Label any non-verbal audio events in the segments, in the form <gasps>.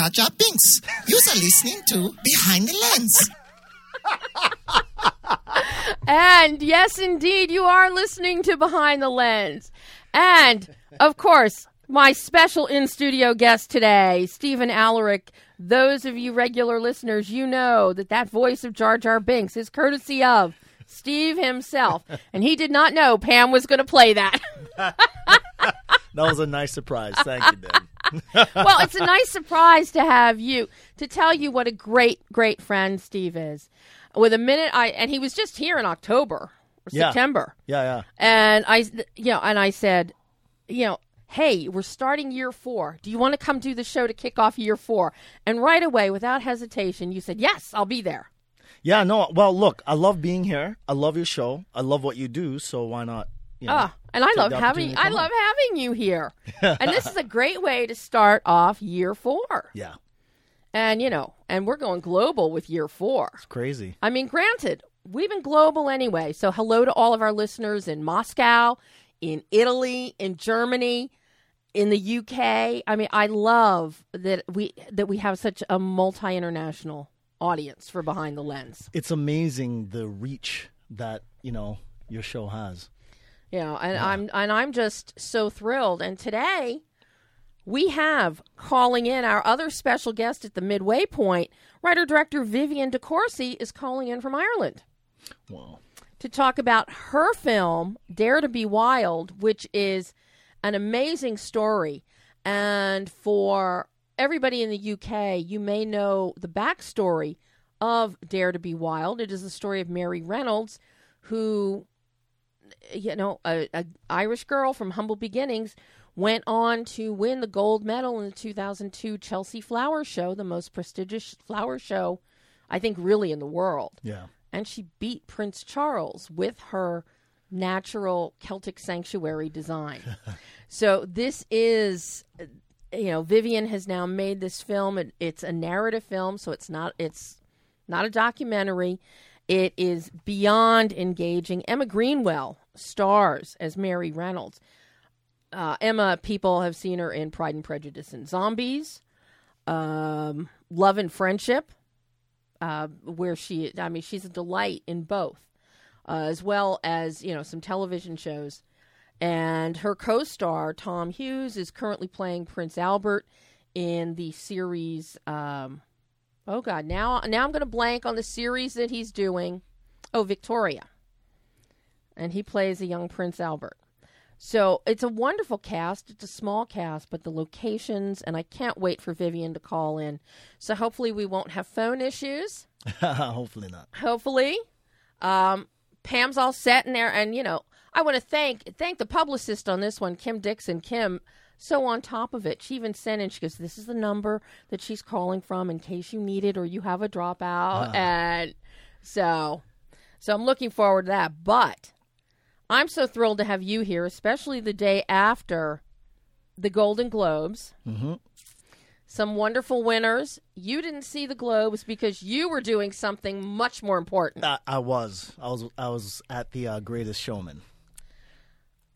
Jar Jar Binks. You are listening to Behind the Lens. And yes, indeed, you are listening to Behind the Lens. And of course, my special in studio guest today, Stephen Alaric. Those of you regular listeners, you know that that voice of Jar Jar Binks is courtesy of Steve himself. And he did not know Pam was going to play that. <laughs> That was a nice surprise. Thank you, Deb. <laughs> well, it's a nice surprise to have you to tell you what a great, great friend Steve is. With a minute, I and he was just here in October or Yeah. September, Yeah, yeah. and I, you know, and I said, you know, hey, we're starting year four. Do you want to come do the show to kick off year four? And right away, without hesitation, you said, yes, I'll be there. Yeah, no. Well, look, I love being here. I love your show. I love what you do. So why not? You know, Ah, and I love having I love having you here. <laughs> and this is a great way to start off year four. Yeah, And you know, and we're going global with year four. it's crazy. I mean, granted, we've been global anyway. So hello to all of our listeners in Moscow, in Italy, in Germany, in the UK. I mean, I love that we that we have such a multi-international audience for Behind the Lens. It's amazing the reach that you know your show has. You know, and I'm and I'm just so thrilled. And today we have calling in our other special guest at the midway point, writer director Vivian DeCourcy is calling in from Ireland. Wow. to talk about her film Dare to Be Wild, which is an amazing story. And for everybody in the UK, you may know the backstory of Dare to Be Wild. It is the story of Mary Reynolds, who, you know, a, a Irish girl from humble beginnings, went on to win the gold medal in the 2002 Chelsea Flower Show, the most prestigious flower show, I think, really in the world Yeah. and she beat Prince Charles with her natural Celtic sanctuary design. <laughs> so this is you know Vivian has now made this film It- it's a narrative film so it's not it's not a documentary it is beyond engaging Emma Greenwell stars as Mary Reynolds uh, Emma people have seen her in Pride and Prejudice and Zombies um, Love and Friendship uh, where she, I mean, she's a delight in both, uh, as well as you know some television shows. And her co-star Tom Hughes is currently playing Prince Albert in the series. Um, oh God, now now I'm going to blank on the series that he's doing. Oh, Victoria, and he plays a young Prince Albert. So it's a wonderful cast. It's a small cast, but the locations, and I can't wait for Vivian to call in. So hopefully we won't have phone issues. <laughs> Hopefully not. Hopefully, um, Pam's all set in there, and you know I want to thank thank the publicist on this one, Kim Dixon. Kim, so on top of it, she even sent in. She goes, "This is the number that she's calling from in case you need it or you have a dropout." And so, so I'm looking forward to that. But I'm so thrilled to have you here, especially the day after the Golden Globes. Mm-hmm. Some wonderful winners. You didn't see the Globes because you were doing something much more important. I, I was. I was. I was at the uh, Greatest Showman.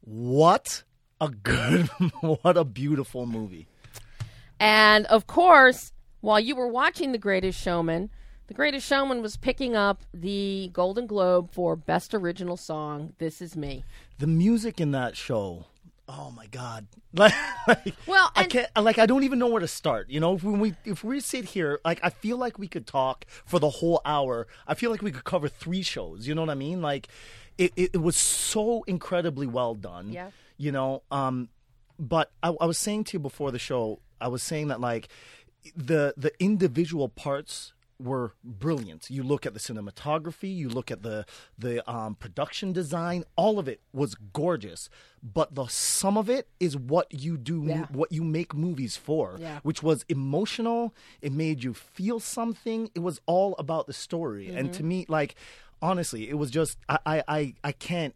What a good. <laughs> what a beautiful movie. And of course, while you were watching The Greatest Showman, The Greatest Showman was picking up the Golden Globe for Best Original Song, This Is Me. The music in that show. Oh my god! <laughs> Like, like Well, I can't. Like, I don't even know where to start. You know, if we if we sit here, like, I feel like we could talk for the whole hour. I feel like we could cover three shows. You know what I mean? Like, it it, it was so incredibly well done. Yeah. You know, um, but I, I was saying to you before the show, I was saying that like the the individual parts were brilliant. You look at the cinematography, you look at the the um, production design, all of it was gorgeous. But the sum of it is what you do, Yeah. what you make movies for, Yeah. which was emotional. It made you feel something. It was all about the story. And Mm-hmm. to me, like honestly, it was just I I I, I can't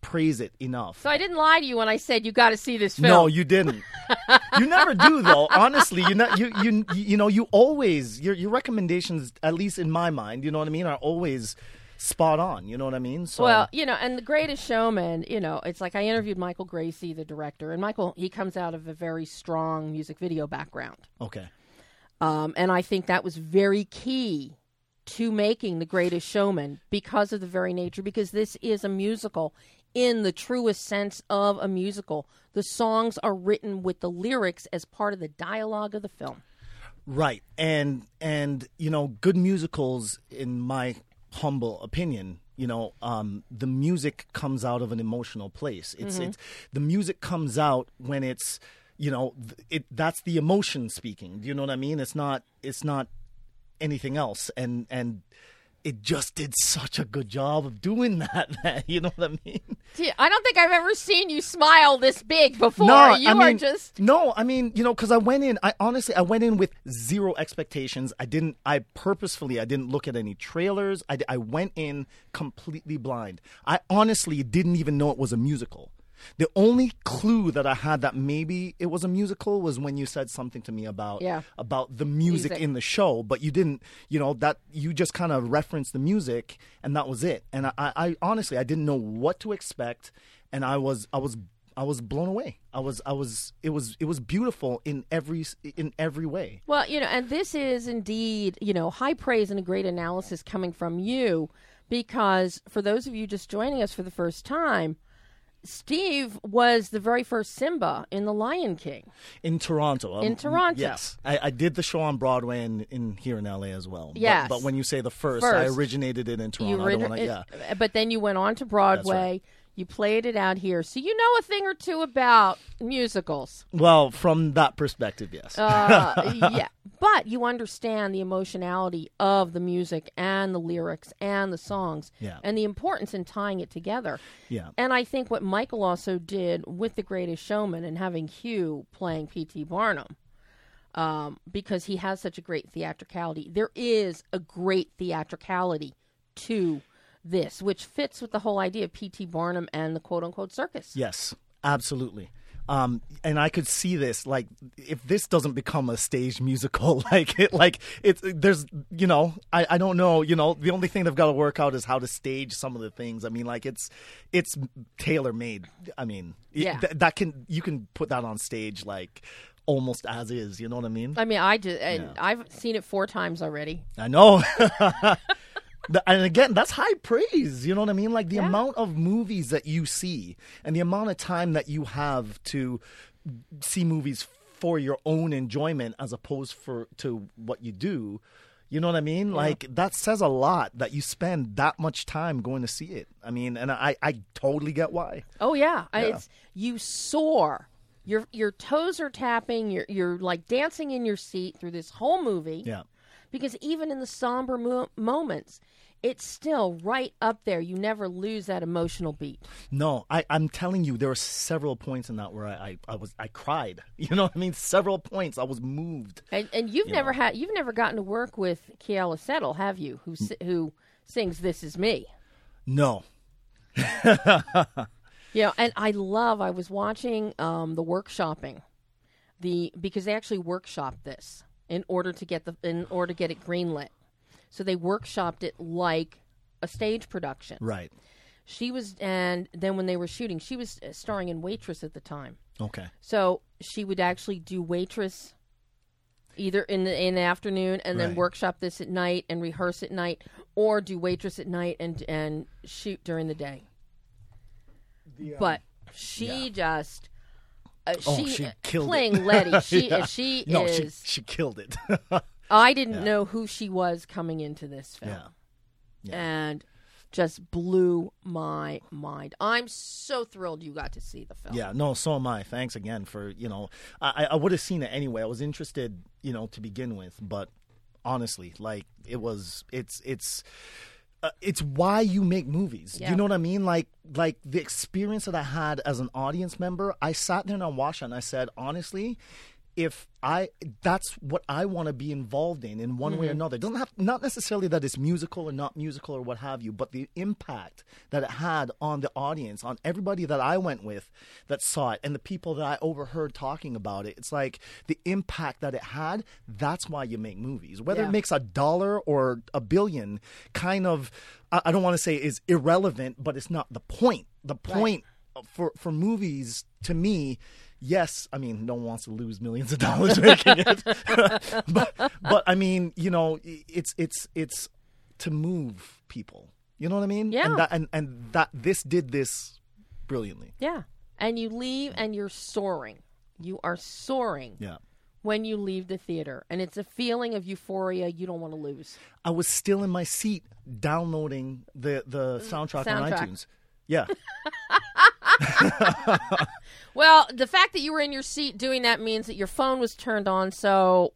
praise it enough. So I didn't lie to you when I said you got to see this film. No, you didn't. <laughs> you never do, though. Honestly, you know, you you you know, you always your your recommendations, at least in my mind, you know what I mean, are always spot on. You know what I mean? So Well, you know, and the greatest showman, you know, it's like I interviewed Michael Gracey, the director, and Michael, he comes out of a very strong music video background. okay, Um, and I think that was very key to making The Greatest Showman because of the very nature, because this is a musical in the truest sense of a musical. The songs are written with the lyrics as part of the dialogue of the film. Right. And and you know, good musicals in my humble opinion, you know, um, the music comes out of an emotional place. It's it's the music comes out when it's you know, it that's the emotion speaking. Do you know what I mean? It's not it's not anything else and and it just did such a good job of doing that. <laughs> Man. You know what I mean? I don't think I've ever seen you smile this big before. No, you I are mean, just no. I mean, you know, because I went in. I honestly, I went in with zero expectations. I didn't. I purposefully, I didn't look at any trailers. I, I went in completely blind. I honestly didn't even know it was a musical. The only clue that I had that maybe it was a musical was when you said something to me about Yeah. about the music, Music. in the show, but you didn't. You know that you just kind of referenced the music, and that was it. And I, I, I honestly, I didn't know what to expect, and I was, I was, I was blown away. I was, I was, it was, it was beautiful in every, in every way. Well, you know, and this is indeed, you know, high praise and a great analysis coming from you because for those of you just joining us for the first time, Steve was the very first Simba in The Lion King. In Toronto. Um, In Toronto. Yes. I, I did the show on Broadway and in here in LA as well. But- Yes. But, when you say the first, I originated it in Toronto. You I rid- don't wanna, it- yeah. But then you went on to Broadway. You played it out here. So you know a thing or two about musicals. Well, from that perspective, yes. Uh, <laughs> yeah. But you understand the emotionality of the music and the lyrics and the songs Yeah. and the importance in tying it together. Yeah. And I think what Michael also did with The Greatest Showman and having Hugh playing P.T. Barnum, um, because he has such a great theatricality, there is a great theatricality to this, which fits with the whole idea of P.T. Barnum and the quote unquote circus. Yes, absolutely. Um, and I could see this like if this doesn't become a stage musical, <laughs> like it, like it's there's you know I, I don't know you know the only thing they've got to work out is how to stage some of the things. I mean like it's it's tailor made. I mean it- Yeah. th- that can you can put that on stage like almost as is. You know what I mean? I mean, I just, and I've seen it four times already. I know. <laughs> The- and again, that's high praise. You know what I mean? Like the Yeah. amount of movies that you see and the amount of time that you have to see movies for your own enjoyment as opposed for to what you do. You know what I mean? Like that says a lot that you spend that much time going to see it. I mean, and I, I totally get why. Oh yeah, I it's you soar. Your your toes are tapping. You're you're like dancing in your seat through this whole movie. Yeah. Because even in the somber mo- moments, it's still right up there. You never lose that emotional beat. No, I, I'm telling you, there were several points in that where I, I, I was I cried. <laughs> You know what I mean? Several points. I was moved. And and you've You never know. had you've never gotten to work with Keala Settle, have you? Who who sings "This Is Me"? No. <laughs> You know, and I love. I was watching um, the workshopping, the because they actually workshopped this in order to get the in order to get it greenlit. So they workshopped it like a stage production. Right. She was, and then when they were shooting, she was uh, starring in Waitress at the time. Okay. So she would actually do Waitress either in the in the afternoon and then Right. workshop this at night and rehearse at night, or do Waitress at night and and shoot during the day. but she just. Uh, Oh, she, she killed it. playing Lettie. She <laughs> Yeah. she No, is. she she killed it. <laughs> I didn't know who she was coming into this film. yeah. Yeah. And just blew my mind. I'm so thrilled you got to see the film. Yeah, no, so am I. Thanks again for you know, I I would have seen it anyway. I was interested, you know, to begin with, but honestly, like it was, it's it's. Uh, it's why you make movies. Yeah. You know what I mean? Like, like the experience that I had as an audience member. I sat there and I watched it, and I said, honestly, if I, that's what I want to be involved in, in one way or mm-hmm. another. It doesn't have not necessarily that it's musical or not musical or what have you, but the impact that it had on the audience, on everybody that I went with that saw it, and the people that I overheard talking about it. It's like the impact that it had. That's why you make movies, whether Yeah. it makes a dollar or a billion. Kind of, I, I don't want to say is irrelevant, but it's not the point. The point for for movies to me yes, I mean, no one wants to lose millions of dollars making it, <laughs> but but I mean, you know, it's it's it's to move people. You know what I mean? Yeah. And that and, and that this did this brilliantly. Yeah. And you leave and you're soaring. You are soaring Yeah. when you leave the theater. And it's a feeling of euphoria you don't want to lose. I was still in my seat downloading the the soundtrack, on iTunes. Yeah. <laughs> Well, the fact that you were in your seat doing that means that your phone was turned on. So,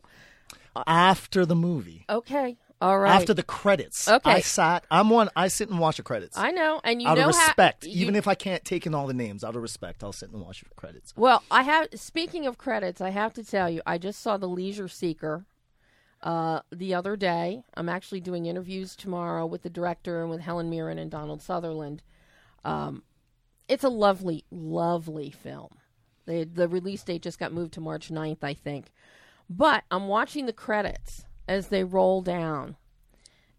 After the movie. okay. All right. After the credits. Okay. I sat I'm one I sit and watch the credits. I know. And you out know of how- respect. you- even if I can't take in all the names, out of respect, I'll sit and watch the credits. Well, I have. Speaking of credits, I have to tell you, I just saw The Leisure Seeker uh, the other day. I'm actually doing interviews tomorrow with the director and with Helen Mirren and Donald Sutherland. Um, it's a lovely, lovely film. The the release date just got moved to March 9th, I think. But I'm watching the credits as they roll down.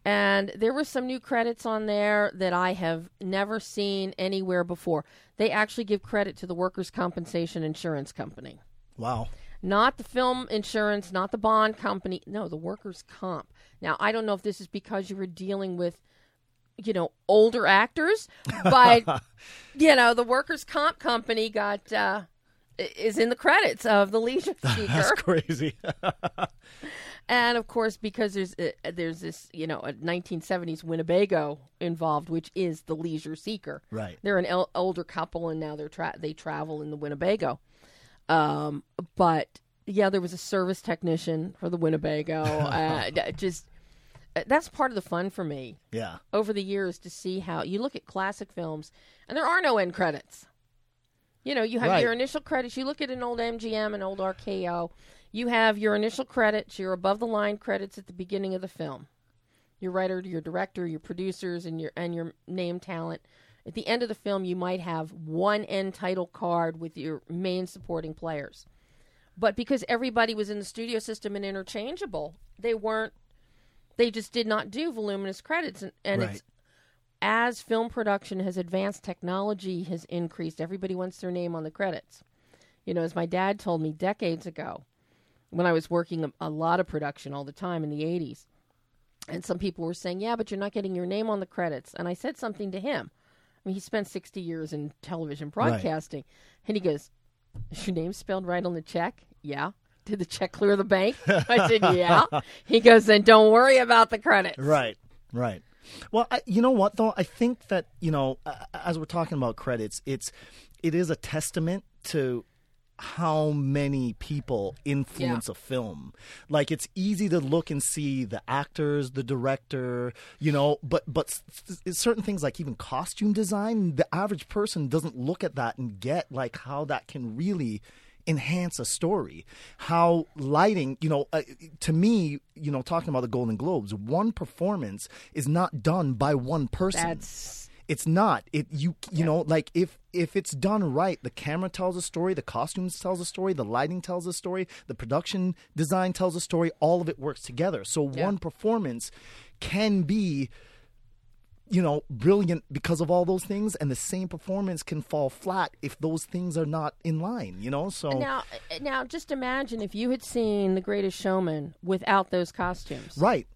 And there were some new credits on there that I have never seen anywhere before. They actually give credit to the workers' compensation insurance company, Wow. not the film insurance, not the bond company. No, the workers' comp. Now, I don't know if this is because you were dealing with, you know, older actors, but, <laughs> you know, the workers' comp company got. Uh, is in the credits of the Leisure <laughs> Seeker. That's crazy. <laughs> And of course, because there's uh, there's this you know a 1970s Winnebago involved, which is the Leisure Seeker. Right. They're an el- older couple, and now they're tra- they travel in the Winnebago. Um, but yeah, there was a service technician for the Winnebago. uh, just Uh, that's part of the fun for me yeah. over the years to see how you look at classic films, and there are no end credits. You know, you have Right. your initial credits. You look at an old MGM, an old RKO. You have your initial credits, your above the line credits at the beginning of the film. Your writer, your director, your producers, and your and your name talent. At the end of the film, you might have one end title card with your main supporting players. But because everybody was in the studio system and interchangeable, they weren't. They just did not do voluminous credits, and, and Right. it's as film production has advanced, technology has increased. Everybody wants their name on the credits. You know, as my dad told me decades ago, when I was working a, a lot of production all the time in the 80s, and some people were saying, Yeah, but you're not getting your name on the credits. And I said something to him. I mean, he spent 60 years in television broadcasting. And he goes, Is your name spelled right on the check? Yeah. Did the check clear the bank? I said, Yeah. He goes, Then don't worry about the credits. Right, right. Well, I, you know what though? I think that you know, uh, as we're talking about credits, it's it is a testament to how many people influence Yeah. a film. Like it's easy to look and see the actors, the director, you know, but but certain things like even costume design, the average person doesn't look at that and get like how that can really enhance a story. How lighting you know uh, to me you know talking about the golden globes one performance is not done by one person. That's it's not. It you you know like if if it's done right the camera tells a story the costumes tells a story the lighting tells a story the production design tells a story all of it works together. So Yeah. one performance can be you know brilliant because of all those things and the same performance can fall flat if those things are not in line you know so Now, uh, now, just imagine if you had seen The Greatest Showman without those costumes. right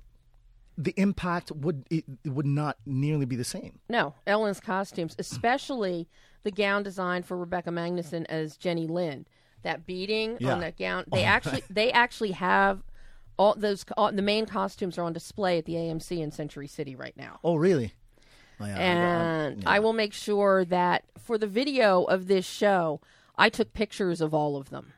the impact would it, it would not nearly be the same No, Ellen's costumes, especially the gown designed for Rebecca Magnuson as Jenny Lind. That beading Yeah. on that gown. <laughs> They actually, they actually have all those. All, the main costumes are on display at the AMC in Century City right now. oh really Oh, yeah, I- I- and yeah. I will make sure that for the video of this show, I took pictures of all of them.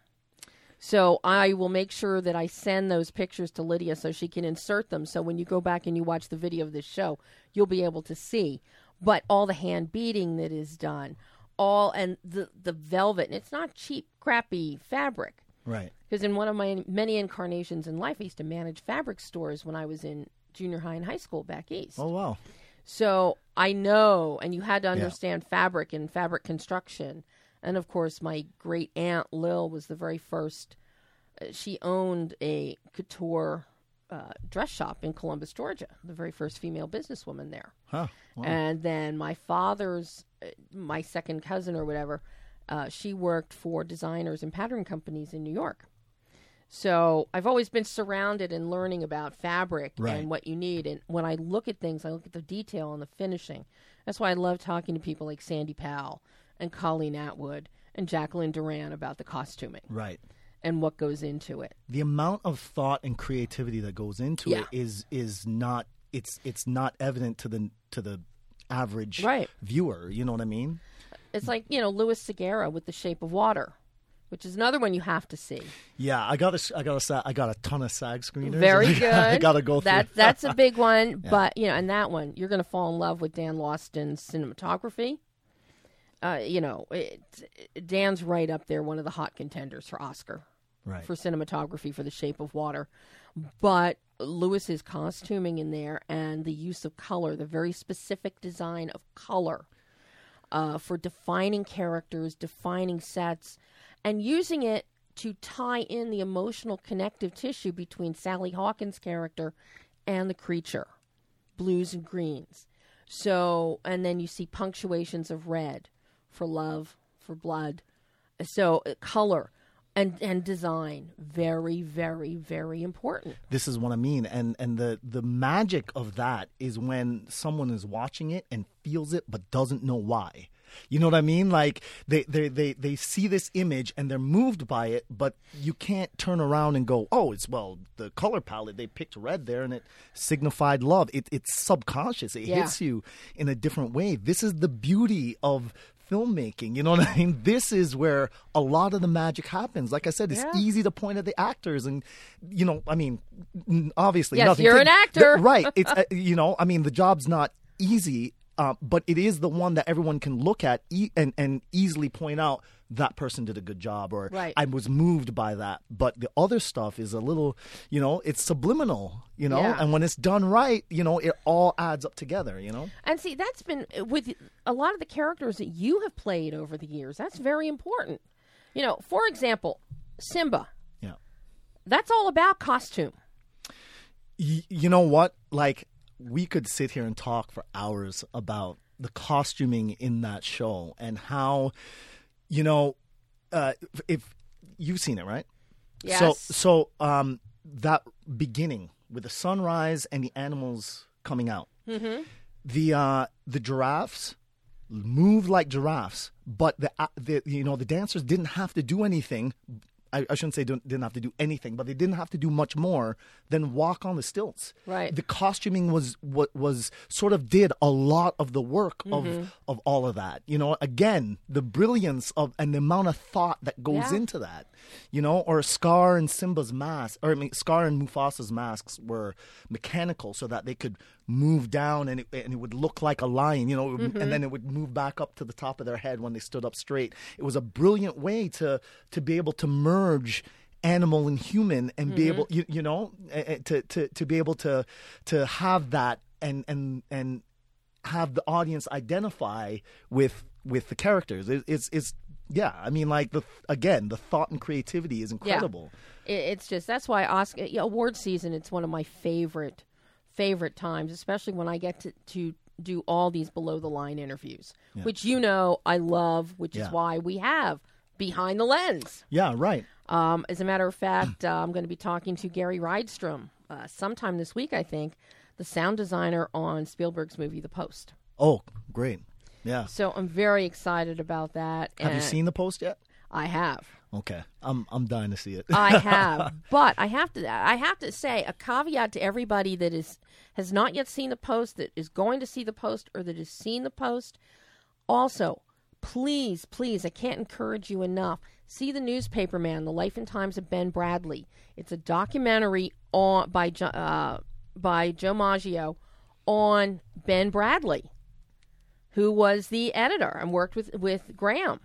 So I will make sure that I send those pictures to Lydia so she can insert them. So when you go back and you watch the video of this show, you'll be able to see. But all the hand beating that is done, all and the the velvet, and it's not cheap, crappy fabric. right Because in one of my many incarnations in life, I used to manage fabric stores when I was in junior high and high school back east. oh wow So I know, and you had to understand fabric and fabric construction. And of course, my great aunt Lil was the very first. uh, She owned a couture uh, dress shop in Columbus, Georgia, the very first female businesswoman there. huh wow. And then my father's, uh, my second cousin or whatever, uh, she worked for designers and pattern companies in New York. So I've always been surrounded and learning about fabric Right. and what you need. And when I look at things, I look at the detail and the finishing. That's why I love talking to people like Sandy Powell and Colleen Atwood and Jacqueline Durran about the costuming Right. and what goes into it. The amount of thought and creativity that goes into Yeah. it is is not it's it's not evident to the to the average Right. viewer. You know what I mean? It's like you know Luis Sequeira with The Shape of Water, which is another one you have to see. Yeah, I got a, I got a, I got a ton of SAG screeners. Very <laughs> good. I got to go through. That's a <laughs> big one, but you know, and that one you're going to fall in love with Dan Laustsen's cinematography. Uh, you know, it, Dan's right up there, one of the hot contenders for Oscar right. for cinematography for The Shape of Water. But Luis's costuming in there and the use of color, the very specific design of color uh, for defining characters, defining sets, and using it to tie in the emotional connective tissue between Sally Hawkins' character and the creature, blues and greens. So, and then you see punctuations of red for love, for blood. So, uh, color and and design very very very important. this is what I mean, and and the the magic of that is when someone is watching it and feels it but doesn't know why. You know what I mean? Like they they they they see this image and they're moved by it, but you can't turn around and go, "Oh, it's well the color palette they picked red there and it signified love." It, it's subconscious. It Yeah. hits you in a different way. This is the beauty of filmmaking. You know what I mean? This is where a lot of the magic happens. Like I said, it's Yeah. easy to point at the actors, and you know, I mean, obviously, Yes, nothing you're to- an actor. right? It's <laughs> uh, you know, I mean, the job's not easy, uh, but it is the one that everyone can look at e- and and easily point out that person did a good job, or Right. I was moved by that. But the other stuff is a little, you know, it's subliminal, you know, Yeah. and when it's done right, you know, it all adds up together, you know. And see, that's been with a lot of the characters that you have played over the years. That's very important. You know, for example, Simba. Yeah. That's all about costume. Y- you know what? Like we could sit here and talk for hours about the costuming in that show and how, you know, uh, if you've seen it, right? Yes. So, so um, that beginning with the sunrise and the animals coming out, mm-hmm. the uh, the giraffes moved like giraffes, but the, uh, the you know the dancers didn't have to do anything. I, I shouldn't say didn't have to do anything, but they didn't have to do much more than walk on the stilts. Right. The costuming was what was sort of did a lot of the work Mm-hmm. of of all of that. You know, again, the brilliance of and the amount of thought that goes Yeah. into that. You know, or Scar and Simba's mask, or I mean, Scar and Mufasa's masks were mechanical so that they could move down and it, and it would look like a lion, you know, Mm-hmm. and then it would move back up to the top of their head when they stood up straight. It was a brilliant way to to be able to merge animal and human and be Mm-hmm. able you, you know to, to to be able to to have that and and and have the audience identify with with the characters it, it's it's yeah i mean like the again the thought and creativity is incredible It, it's just that's why Oscar yeah, award season. It's one of my favorite favorite times, especially when I get to to do all these below the line interviews, which you know I love, which Yeah. is why we have behind the lens. yeah right Um, as a matter of fact, uh, I'm going to be talking to Gary Rydstrom uh, sometime this week, I think, the sound designer on Spielberg's movie The Post. oh great yeah So I'm very excited about that. have you seen the post yet I have. Okay i'm i'm dying to see it I <laughs> have, but I have to. I have to say a caveat to everybody that is has not yet seen the post, that is going to see the post, or that has seen the post. Also, please, please, I can't encourage you enough. See the newspaper man, the life and times of Ben Bradlee. It's a documentary on by uh, by Joe Maggio on Ben Bradlee, who was the editor and worked with with Graham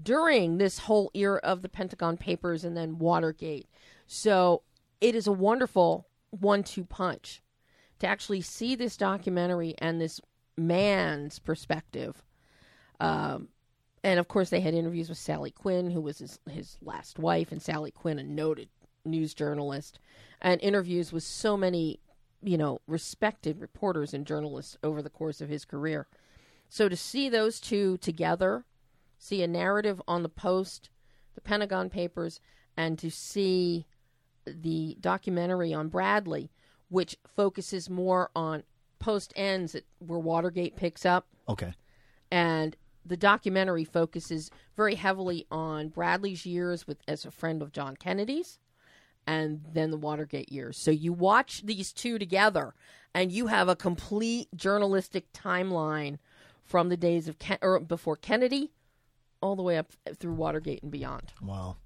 during this whole era of the Pentagon Papers and then Watergate. So it is a wonderful one two punch to actually see this documentary and this man's perspective. Um, and of course, they had interviews with Sally Quinn, who was his, his last wife, and Sally Quinn, a noted news journalist, and interviews with so many, you know, respected reporters and journalists over the course of his career. So to see those two together see a narrative on the Post, the Pentagon Papers, and to see the documentary on Bradlee, which focuses more on Post ends at where Watergate picks up, Okay. and the documentary focuses very heavily on Bradlee's years with as a friend of John Kennedy's and then the Watergate years. So you watch these two together and you have a complete journalistic timeline from the days of Ken- or before Kennedy all the way up through Watergate and beyond. Wow.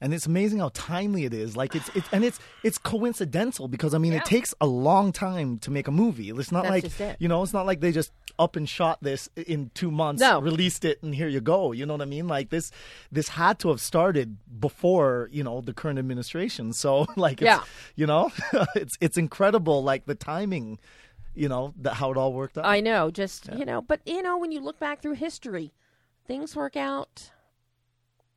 And it's amazing how timely it is. Like it's it's and it's it's coincidental because I mean Yeah. it takes a long time to make a movie. It's not That's like it. you know, it's not like they just up and shot this in two months, No. released it, and here you go. You know what I mean? Like this this had to have started before you know the current administration. So <laughs> like, it's, Yeah. you know, <laughs> it's it's incredible. Like the timing, you know, that how it all worked out. I know, just you know, but you know, when you look back through history, things work out,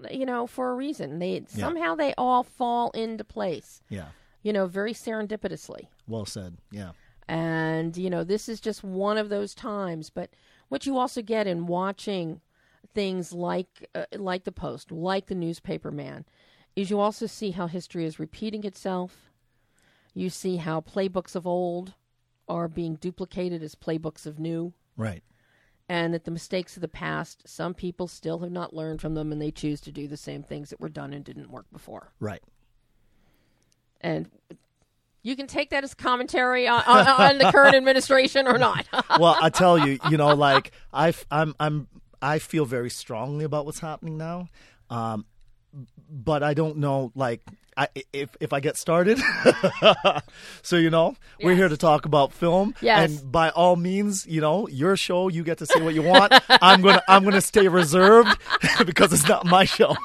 you know, for a reason. They somehow they all fall into place, yeah. you know, very serendipitously. Well said. Yeah. And you know, this is just one of those times. But what you also get in watching things like uh, like the Post, like the Newspaper Man, is you also see how history is repeating itself. You see how playbooks of old are being duplicated as playbooks of new Right. And that the mistakes of the past, some people still have not learned from them and they choose to do the same things that were done and didn't work before. Right. And you can take that as commentary on, on, on the current administration or not. <laughs> well, I tell you, you know, like I, I'm, I'm, I feel very strongly about what's happening now, um, but I don't know, like, I, if if I get started. <laughs> so you know, we're here to talk about film, Yes. and by all means, you know, your show, you get to say what you want. <laughs> I'm gonna, I'm gonna stay reserved <laughs> because it's not my show.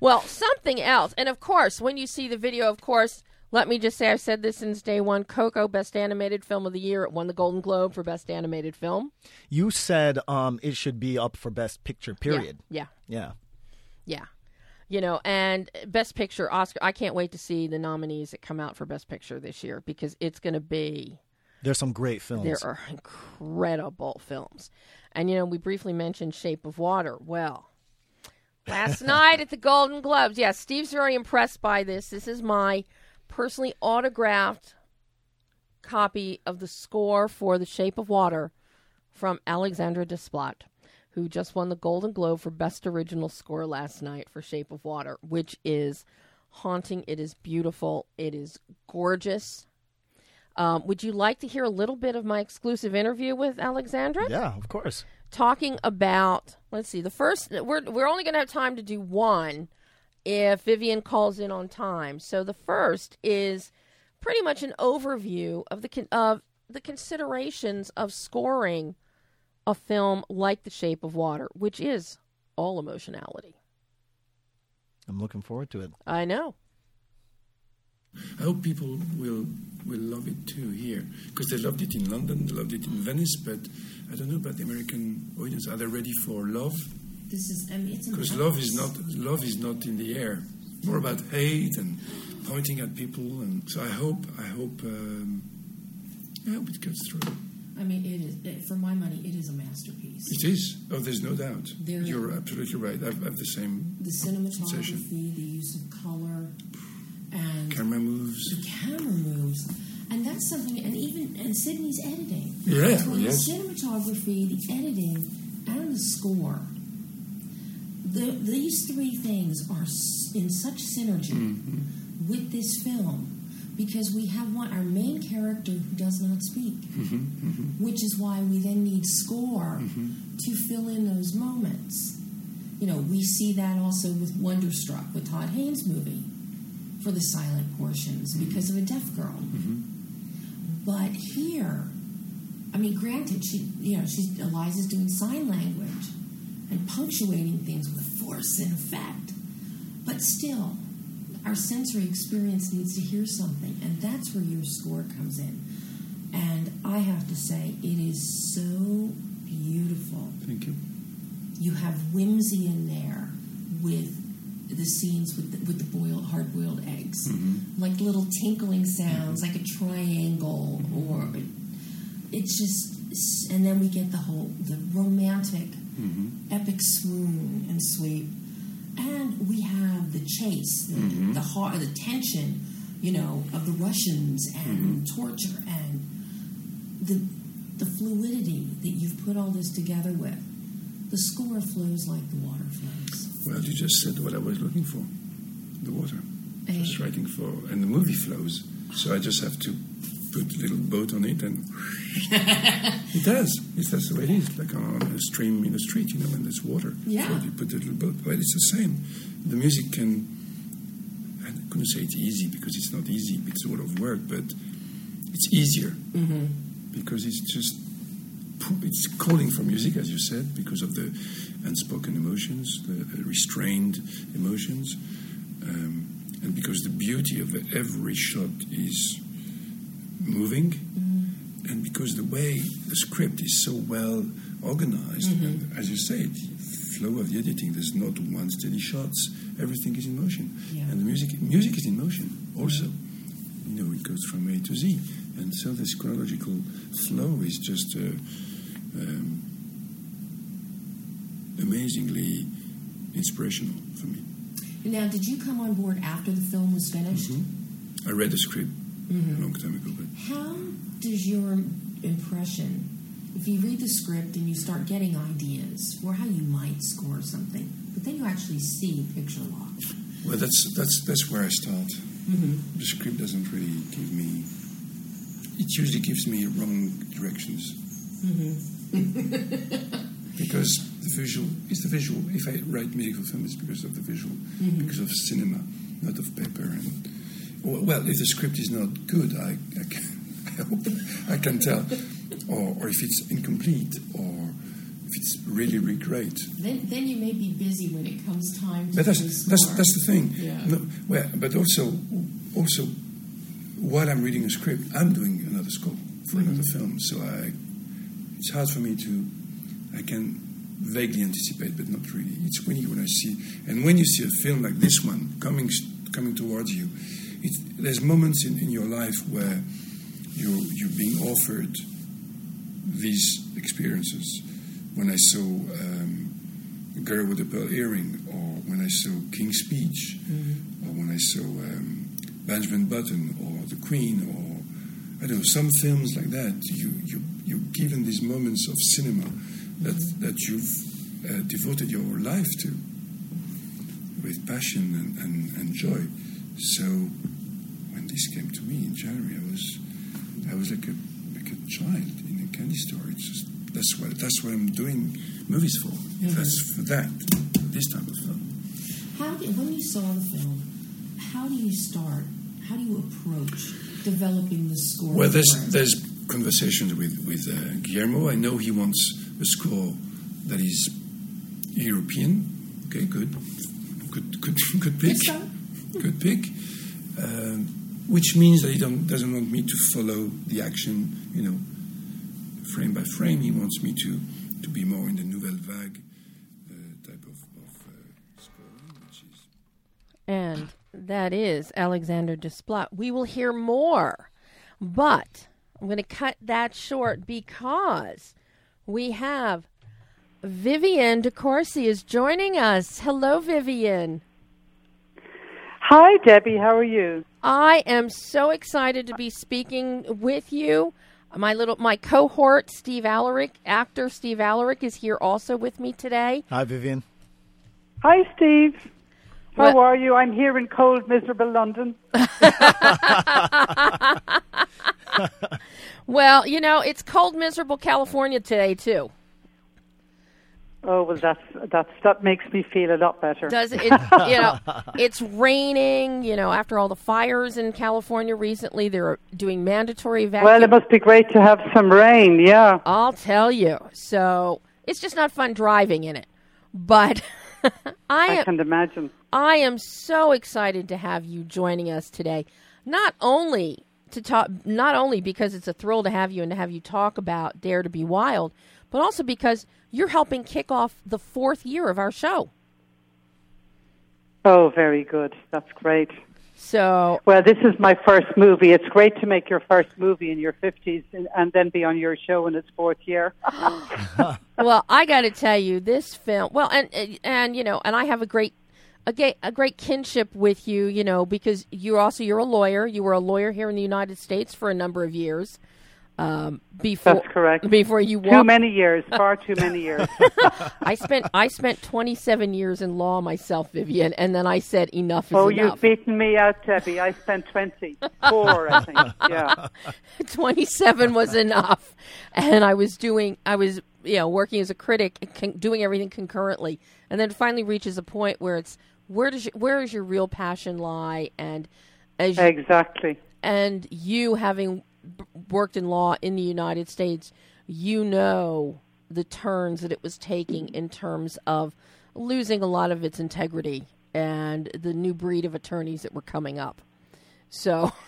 well, something else. And of course, when you see the video, of course, let me just say I've said this since day one Coco, Best Animated Film of the Year. It won the Golden Globe for Best Animated Film. You said um, it should be up for Best Picture. Period. Yeah. Yeah. Yeah. You know, and Best Picture, Oscar, I can't wait to see the nominees that come out for Best Picture this year because it's going to be There's some great films. There are incredible films. And, you know, we briefly mentioned Shape of Water. Well, last <laughs> night at the Golden Globes, yeah, Steve's very impressed by this. This is my personally autographed copy of the score for The Shape of Water from Alexandre Desplat, who just won the Golden Globe for Best Original Score last night for Shape of Water, which is haunting. It is beautiful. It is gorgeous. Um, would you like to hear a little bit of my exclusive interview with Alexandre? yeah, of course. Talking about, let's see, the first, we're, we're only going to have time to do one if Vivian calls in on time. So the first is pretty much an overview of the, of the considerations of scoring a film like The Shape of Water, which is all emotionality. I'm looking forward to it. I know. I hope people will will love it too here because they loved it in London, they loved it in Venice, but I don't know about the American audience. Are they ready for love? This is, I mean, Because love is not love is not in the air. More about hate and pointing at people, and so I hope I hope um, I hope it gets through. I mean, it is. For my money, it is a masterpiece. It is. Oh, there's no doubt. There- You're absolutely right. I've, I've the same The sensation. cinematography, the use of color, and Camera moves. the camera moves, and that's something. And even and Sidney's editing. Yeah, Between yes. the cinematography, the editing, and the score. The, these three things are in such synergy Mm-hmm. with this film because we have one our main character who does not speak, Mm-hmm, mm-hmm. which is why we then need score mm-hmm. to fill in those moments. You know, we see that also with Wonderstruck, with Todd Haynes' movie, for the silent portions because of a deaf girl. Mm-hmm. But here, I mean, granted, she, you know, she's Elisa's doing sign language and punctuating things with force and effect, but still, our sensory experience needs to hear something, and that's where your score comes in. And I have to say, it is so beautiful. Thank you. You have whimsy in there with the scenes with the, with the boiled hard boiled eggs, mm-hmm. like little tinkling sounds, like a triangle, mm-hmm. or it's just. And then we get the whole the romantic mm-hmm. epic swoon and sweep, and we have the chase, the the, heart, the tension, you know, of the Russians and torture and the the fluidity that you've put all this together with. The score flows like the water flows. Well, you just said what I was looking for the water. Eh. Just writing for, and the movie flows. So I just have to put a little boat on it, and it does. It's, that's the way it is, like on a stream in the street, you know, when there's water. Yeah. So you put a little boat. Well, it's the same. The music can, I couldn't say it's easy because it's not easy, it's a lot of work, but it's easier because it's just it's calling for music, as you said, because of the unspoken emotions, the restrained emotions, um, and because the beauty of every shot is moving, and because the way the script is so well organized, and as you say, the flow of the editing, there's not one steady shots. Everything is in motion, Yeah. and the music music is in motion also. You know, it goes from A to Z, and so this chronological flow is just. Uh, um, amazingly inspirational for me. Now, did you come on board after the film was finished? I read the script a long time ago, but How does your impression, if you read the script and you start getting ideas for how you might score something, but then you actually see picture lock? well, that's that's that's where I start. Mm-hmm. The script doesn't really give me. It usually gives me wrong directions. Mm-hmm. <laughs> <laughs> because the visual is the visual. If I write musical film, it's because of the visual, mm-hmm. because of cinema, not of paper. And well, if the script is not good, I, I, can, <laughs> I hope I can tell, or, or if it's incomplete, or if it's really, really great. Then, then you may be busy when it comes time to But that's the that's that's the thing. Yeah. No, well, but also also while I'm reading a script, I'm doing another score for Mm-hmm. another film. So I it's hard for me to I can vaguely anticipate, but not really. It's when you when I see and when you see a film like this one coming coming towards you, there's moments in, in your life where you you're being offered these experiences. When I saw um, Girl with a Pearl Earring, or when I saw King's Speech, or when I saw um, Benjamin Button, or The Queen, or I don't know, some films like that. You you you're given these moments of cinema that that you've uh, devoted your life to with passion and, and, and joy. So this came to me in January, I was I was like a like a child in a candy store. It's just that's what that's what I'm doing movies for. That's for that this type of film. How did, when you saw the film, how do you start? How do you approach developing the score? Well, there's it? there's conversations with with uh, Guillermo. I know he wants a score that is European. Okay, good, good, good, <laughs> good pick. Yes. Good pick. Um, which means that he doesn't want me to follow the action, you know, frame by frame. He wants me to, to be more in the nouvelle vague uh, type of, of uh, scoring, which is And that is Alexandre Desplat. We will hear more, but I'm going to cut that short because we have Vivian DeCourcy is joining us. Hello, Vivian. Hi, Debbie. How are you? I am so excited to be speaking with you. My little my cohort, Steve Alaric, actor Steve Alaric, is here also with me today. Hi, Vivian. Hi, Steve. How Well- are you? I'm here in cold, miserable London. <laughs> <laughs> Well, you know, it's cold, miserable California today too. Oh well, that's that's that makes me feel a lot better. Does <laughs> it? You know, it's raining. You know, after all the fires in California recently, they're doing mandatory well, it must be great to have some rain. Yeah. I'll tell you. So it's just not fun driving in it. But <laughs> I I can imagine. I am so excited to have you joining us today. Not only to talk, not only because it's a thrill to have you and to have you talk about Dare to Be Wild, but also because you're helping kick off the fourth year of our show. Oh, very good. That's great. So Well, this is my first movie. It's great to make your first movie in your 50s and, and then be on your show in its fourth year. <laughs> well, I got to tell you, this film. Well, and and you know, and I have a great. A, ga- a great kinship with you, you know, because you're also you're a lawyer. You were a lawyer here in the United States for a number of years. Um, before That's correct. Before you Too many years, far too many years. <laughs> I spent I spent 27 years in law myself, Vivian, and then I said enough is oh, enough. you've beaten me out, Debbie. I spent 24, I think. Yeah. <laughs> 27 was enough and i was doing i was you know working as a critic and con- doing everything concurrently and then finally reaches a point where it's where does your, where does your real passion lie and as you, Exactly. and you having b- worked in law in the united states you know the turns that it was taking in terms of losing a lot of its integrity and the new breed of attorneys that were coming up so <laughs>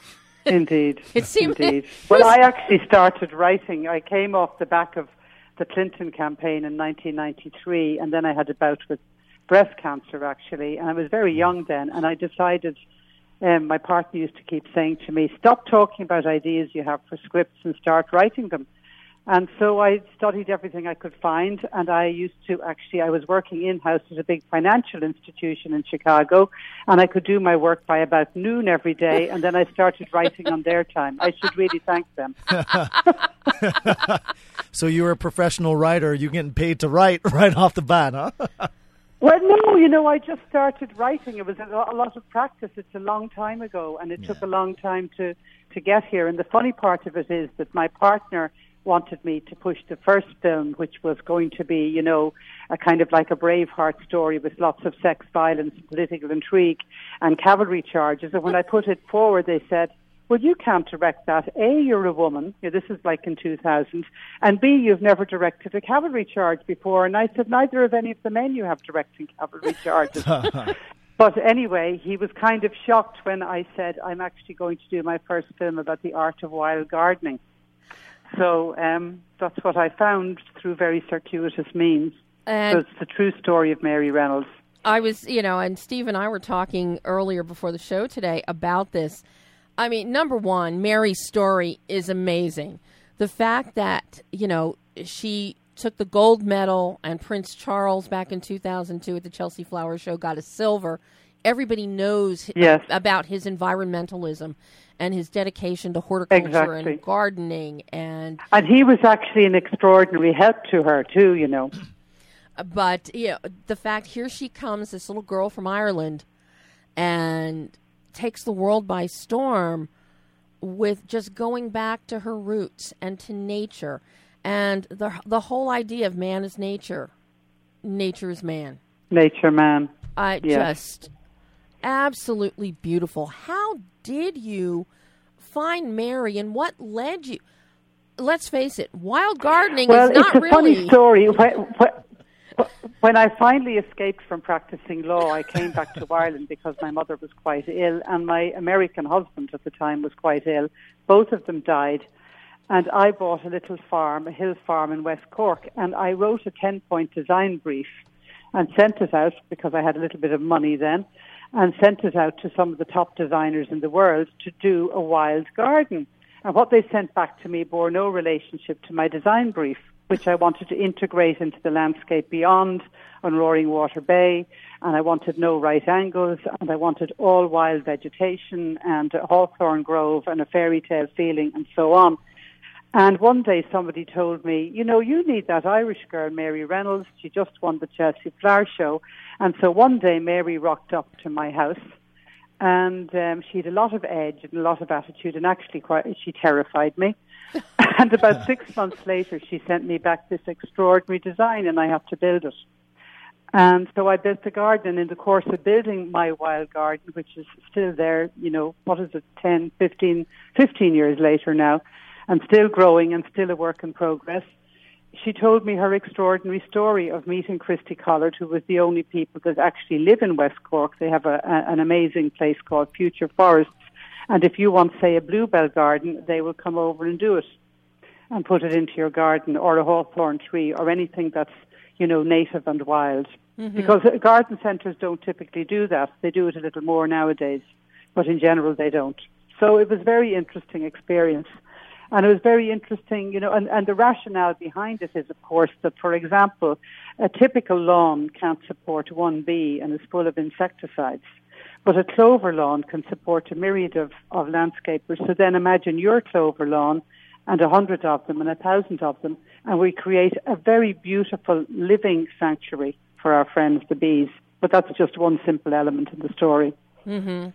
Indeed. It seemed- Indeed. Well, I actually started writing. I came off the back of the Clinton campaign in 1993, and then I had a bout with breast cancer, actually. And I was very young then, and I decided. Um, my partner used to keep saying to me, "Stop talking about ideas you have for scripts and start writing them." And so I studied everything I could find, and I used to actually, I was working in house at a big financial institution in Chicago, and I could do my work by about noon every day, and then I started writing on their time. I should really thank them. <laughs> So you were a professional writer. You're getting paid to write <laughs> right off the bat, huh? <laughs> Well, no, you know, I just started writing. It was a, a lot of practice. It's a long time ago, and it took a long time to, to get here. And the funny part of it is that my partner wanted me to push the first film, which was going to be, you know, a kind of like a Braveheart story with lots of sex, violence, political intrigue, and cavalry charges. And when I put it forward, they said, well, you can't direct that. A, you're a woman. You know, this is like in 2000. And B, you've never directed a cavalry charge before. And I said, neither of any of the men you have directing cavalry charges. <laughs> but anyway, he was kind of shocked when I said, I'm actually going to do my first film about the art of wild gardening. So um, that's what I found through very circuitous means. and so it's the true story of Mary Reynolds. I was, you know, and Steve and I were talking earlier before the show today about this. I mean, number one, Mary's story is amazing. The fact that, you know, she took the gold medal and Prince Charles back in 2002 at the Chelsea Flower Show got a silver. Everybody knows Yes. about his environmentalism and his dedication to horticulture Exactly. and gardening and And he was actually an extraordinary help to her, too, you know. but you know the fact here she comes this little girl from ireland and takes the world by storm with just going back to her roots and to nature and the the whole idea of man is nature nature is man Nature man. i Yes. just absolutely beautiful how did you find mary and what led you let's face it wild gardening Well, is not it's a really funny story. When, I finally escaped from practicing law, I came back to <laughs> Ireland because my mother was quite ill and my American husband at the time was quite ill. Both of them died. And I bought a little farm, a hill farm in West Cork, and I wrote a 10 point design brief and sent it out because I had a little bit of money then and sent it out to some of the top designers in the world to do a wild garden. And what they sent back to me bore no relationship to my design brief, which I wanted to integrate into the landscape beyond on Roaring Water Bay. And I wanted no right angles, and I wanted all wild vegetation and a hawthorn grove and a fairy tale feeling and so on. And one day somebody told me, you know, you need that Irish girl, Mary Reynolds. She just won the Chelsea Flower Show. And so one day Mary rocked up to my house and um, she had a lot of edge and a lot of attitude and actually quite, she terrified me. <laughs> and about six months later, she sent me back this extraordinary design and I had to build it. And so I built the garden in the course of building my wild garden, which is still there, you know, what is it, 10, 15, 15 years later now, and still growing and still a work in progress, she told me her extraordinary story of meeting Christy Collard, who was the only people that actually live in West Cork. They have a, a, an amazing place called Future Forests. And if you want, say, a bluebell garden, they will come over and do it and put it into your garden or a hawthorn tree or anything that's, you know, native and wild. Because uh, garden centres don't typically do that. They do it a little more nowadays. but in general they don't. So it was a very interesting experience. And it was very interesting, you know, and, and the rationale behind it is, of course, that, for example, a typical lawn can't support one bee and is full of insecticides. But a clover lawn can support a myriad of, of landscapers. So then imagine your clover lawn and a hundred of them and a thousand of them, and we create a very beautiful living sanctuary for our friends, the bees. But that's just one simple element in the story. Mm-hmm.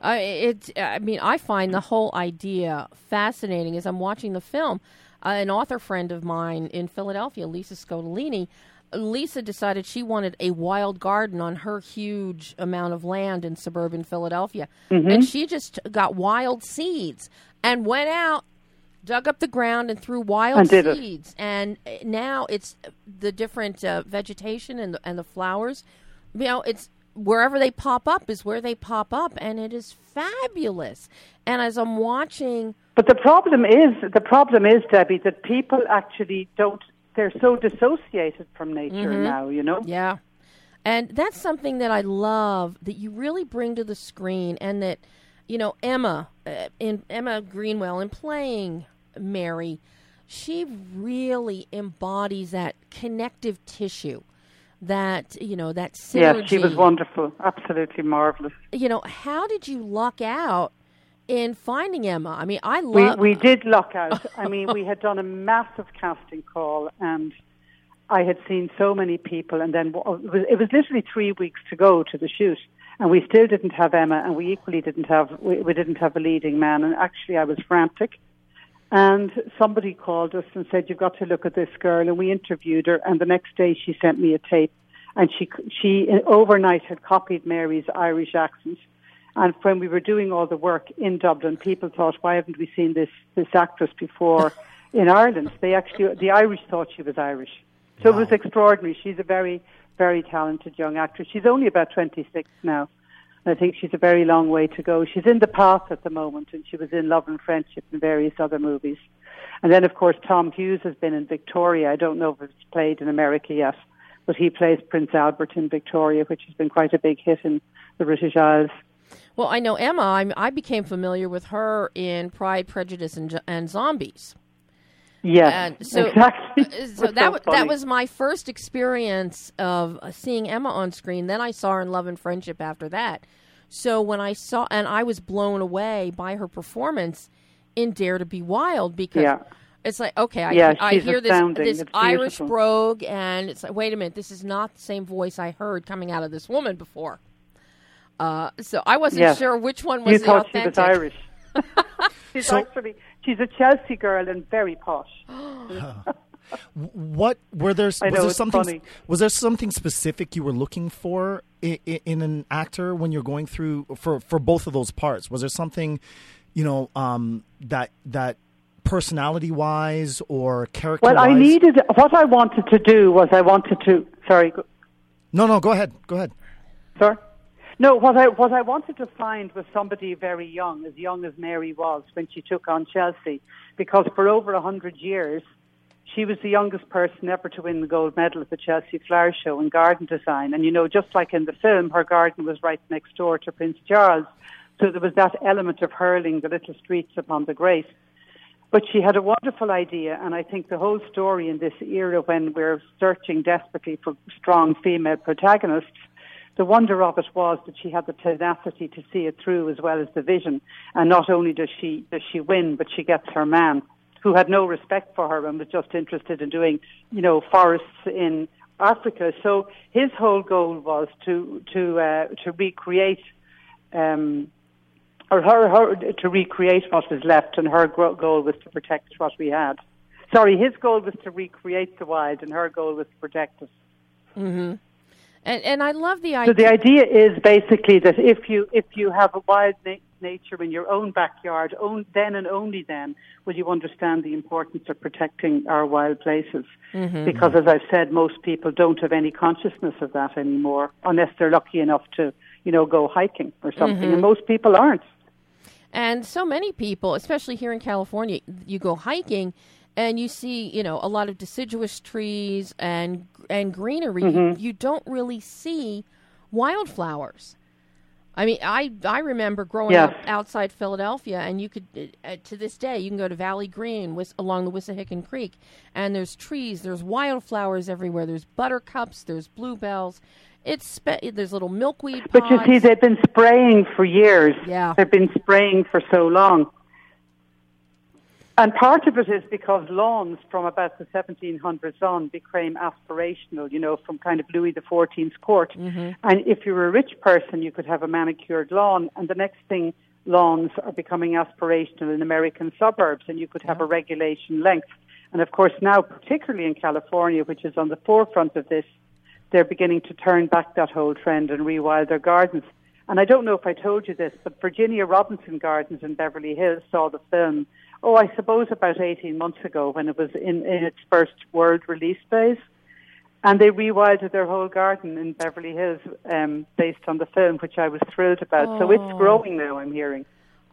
Uh, it's. I mean, I find the whole idea fascinating as I'm watching the film. Uh, an author friend of mine in Philadelphia, Lisa Scottoline, Lisa decided she wanted a wild garden on her huge amount of land in suburban Philadelphia, Mm-hmm. and she just got wild seeds and went out, dug up the ground, and threw wild And seeds. And now it's the different uh, vegetation and the, and the flowers. You know, it's wherever they pop up is where they pop up, and it is fabulous. And as I'm watching, But the problem is, the problem is, Debbie, that people actually don't. They're so dissociated from nature now. You know. yeah, and that's something that I love that you really bring to the screen, and that you know Emma uh, in Emma Greenwell in playing Mary, she really embodies that connective tissue. That you know that synergy. Yes, she was wonderful. Absolutely marvelous. You know, how did you luck out in finding Emma? I mean, I We love. we did luck out. <laughs> I mean, we had done a massive casting call, and I had seen so many people, and then it was, it was literally three weeks to go to the shoot, and we still didn't have Emma, and we equally didn't have we, we didn't have a leading man, and actually I was frantic. And somebody called us and said, "You've got to look at this girl." And we interviewed her. And the next day, she sent me a tape, and she she uh, overnight had copied Mary's Irish accent. And when we were doing all the work in Dublin, people thought, "Why haven't we seen this this actress before <laughs> in Ireland?" They actually the Irish thought she was Irish, so it was extraordinary. She's a very very talented young actress. She's only about twenty six now. I think she's a very long way to go. She's in the path at the moment, and she was in Love and Friendship and various other movies. And then, of course, Tom Hughes has been in Victoria. I don't know if it's played in America yet, but he plays Prince Albert in Victoria, which has been quite a big hit in the British Isles. Well, I know Emma. I'm, I became familiar with her in Pride, Prejudice, and, and Zombies. Yes, And so, exactly. uh, <laughs> so that so that was my first experience of seeing Emma on screen. Then I saw her in Love and Friendship after that. So when I saw, and I was blown away by her performance in Dare to Be Wild because Yeah. it's like okay, I, Yeah, I hear this this It's Irish beautiful. brogue, and it's like wait a minute, this is not the same voice I heard coming out of this woman before. Uh, so I wasn't Yes. sure which one was You the thought she authentic. was Irish. <laughs> she's So- actually she's a Chelsea girl and very posh. <gasps> What were there? Was know, there something? funny. Was there something specific you were looking for in, in an actor when you're going through for for both of those parts? Was there something, you know, um, that that personality wise or character? Well, I needed what I wanted to do was I wanted to. Sorry, No, no. Go ahead. Go ahead. Sir? No, what I what I wanted to find was somebody very young, as young as Mary was when she took on Chelsea, because for over a hundred years, she was the youngest person ever to win the gold medal at the Chelsea Flower Show in garden design. And you know, just like in the film, her garden was right next door to Prince Charles, so there was that element of hurling the little streets upon the great. But she had a wonderful idea, and I think the whole story in this era when we're searching desperately for strong female protagonists, the wonder of it was that she had the tenacity to see it through as well as the vision. And not only does she does she win, but she gets her man, who had no respect for her and was just interested in doing, you know, forests in Africa. So his whole goal was to to uh, to recreate. Um, or her, her to recreate what was left, and her goal was to protect what we had. Sorry, his goal was to recreate the wild, and her goal was to protect it. And and I love the idea. So the idea is basically that if you if you have a wild na- nature in your own backyard, own, then and only then will you understand the importance of protecting our wild places. Mm-hmm. Because as I've said, most people don't have any consciousness of that anymore, unless they're lucky enough to you know go hiking or something, mm-hmm. and most people aren't. And so many people, especially here in California, you go hiking and you see, you know, a lot of deciduous trees and and greenery. You, you don't really see wildflowers. I mean, I I remember growing Yes. up outside Philadelphia, and you could uh, to this day you can go to Valley Green Wis- along the Wissahickon Creek, and there's trees, there's wildflowers everywhere, there's buttercups, there's bluebells. It's spe- there's little milkweed But you see, they've been spraying for years. Yeah. They've been spraying for so long. And part of it is because lawns from about the 1700s on became aspirational, you know, from kind of Louis XIV's court. Mm-hmm. And if you were a rich person, you could have a manicured lawn. And the next thing, lawns are becoming aspirational in American suburbs, and you could have a regulation length. And of course, now, particularly in California, which is on the forefront of this, they're beginning to turn back that whole trend and rewild their gardens. And I don't know if I told you this, but Virginia Robinson Gardens in Beverly Hills saw the film, oh, I suppose about 18 months ago when it was in, in its first world release phase. And they rewilded their whole garden in Beverly Hills um, based on the film, which I was thrilled about. So it's Oh. growing now, I'm hearing.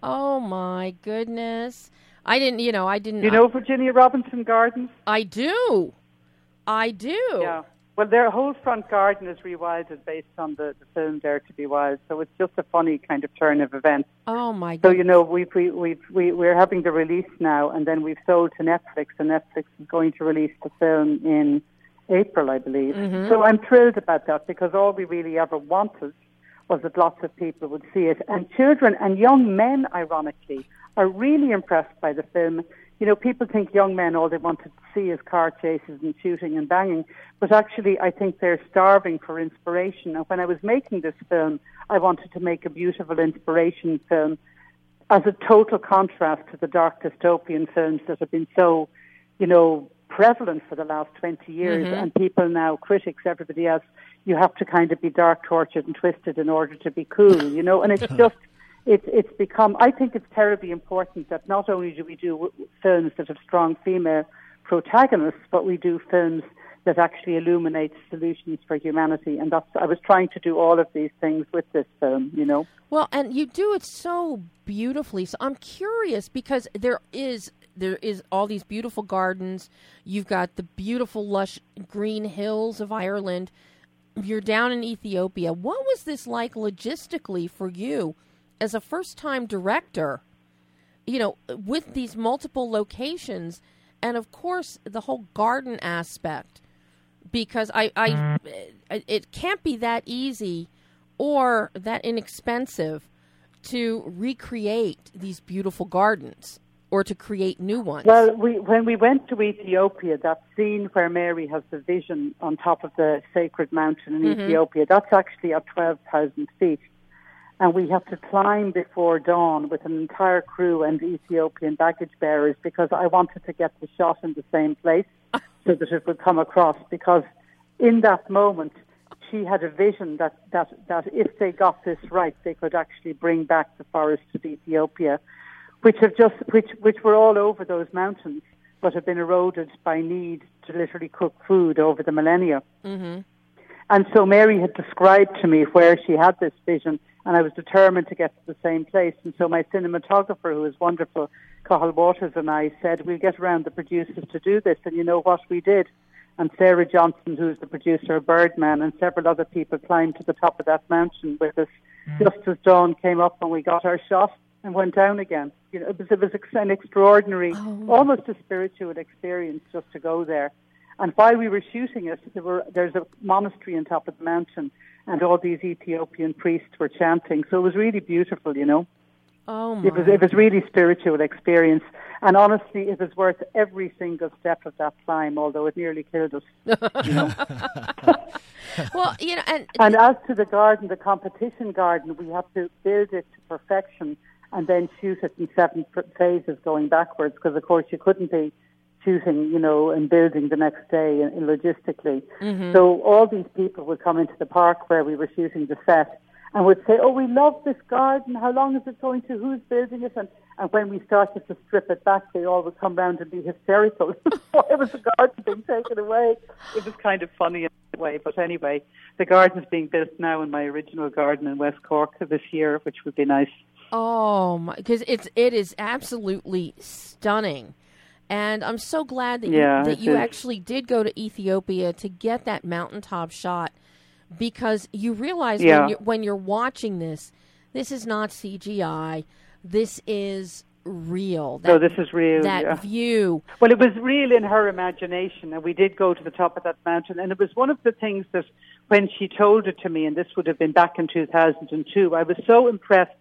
oh my goodness! I didn't, you know, I didn't. You know Virginia Robinson Gardens? I do, I do. Yeah. Well, their whole front garden is rewilded based on the, the film Dare to Be Wild. So it's just a funny kind of turn of events. Oh my So god! you know, we've we, we've we, we're having the release now, and then we've sold to Netflix, and Netflix is going to release the film in April, I believe. Mm-hmm. So I'm thrilled about that because all we really ever wanted was that lots of people would see it, and children and young men, ironically, are really impressed by the film. You know, people think young men all they want to see is car chases and shooting and banging, but actually, I think they're starving for inspiration. And when I was making this film, I wanted to make a beautiful inspiration film as a total contrast to the dark dystopian films that have been so, you know, prevalent for the last 20 years. Mm-hmm. And people now, critics, everybody else, you have to kind of be dark, tortured, and twisted in order to be cool, you know? And it's just, it's, it's become, I think it's terribly important that not only do we do films that have strong female protagonists, but we do films that actually illuminate solutions for humanity. And that's, I was trying to do all of these things with this film, you know? Well, and you do it so beautifully. So I'm curious because there is there is all these beautiful gardens. You've got the beautiful lush green hills of Ireland. You're down in Ethiopia. What was this like logistically for you as a first-time director? You know, with these multiple locations and of course the whole garden aspect because I, I it can't be that easy or that inexpensive to recreate these beautiful gardens or to create new ones. Well, we, when we went to Ethiopia, that scene where Mary has the vision on top of the sacred mountain in mm-hmm. Ethiopia, that's actually at 12,000 feet. And we have to climb before dawn with an entire crew and Ethiopian baggage bearers because I wanted to get the shot in the same place so that it would come across. Because in that moment, she had a vision that, that, that if they got this right, they could actually bring back the forests of Ethiopia which have just which which were all over those mountains, but have been eroded by need to literally cook food over the millennia. Mm-hmm. And so Mary had described to me where she had this vision, and I was determined to get to the same place. And so my cinematographer, who is wonderful, Cathal Watters, and I said we'll get around the producers to do this. And you know what we did? And Sarah Johnson, who's the producer of Birdman, and several other people climbed to the top of that mountain with us mm. just as dawn came up and we got our shot and went down again. You know, it was, it was an extraordinary, oh. almost a spiritual experience just to go there. And while we were shooting it, there were, there's a monastery on top of the mountain, and all these Ethiopian priests were chanting. So it was really beautiful, you know. oh my! It was it was really spiritual experience, and honestly, it was worth every single step of that climb. Although it nearly killed us. <laughs> well, you know, and And as to the garden, the competition garden, we have to build it to perfection and then shoot it in seven ph- phases going backwards because, of course, you couldn't be shooting, you know, and building the next day and logistically. Mm-hmm. So all these people would come into the park where we were shooting the set and would say, oh, we love this garden. How long is it going to? Who's building it? And, and when we started to strip it back, they all would come round and be hysterical. <laughs> Why was the garden being taken away? It was kind of funny in a way. But anyway, the garden's being built now in my original garden in West Cork this year, which would be nice. oh my, because it's it is absolutely stunning. And I'm so glad that Yeah, you, that you is. actually did go to Ethiopia to get that mountaintop shot because you realize Yeah. when, you're, when you're watching this This is not CGI. This is real. No, this is real. That yeah. view. Well, it was real in her imagination, and we did go to the top of that mountain. And it was one of the things that, when she told it to me, and this would have been back in 2002, I was so impressed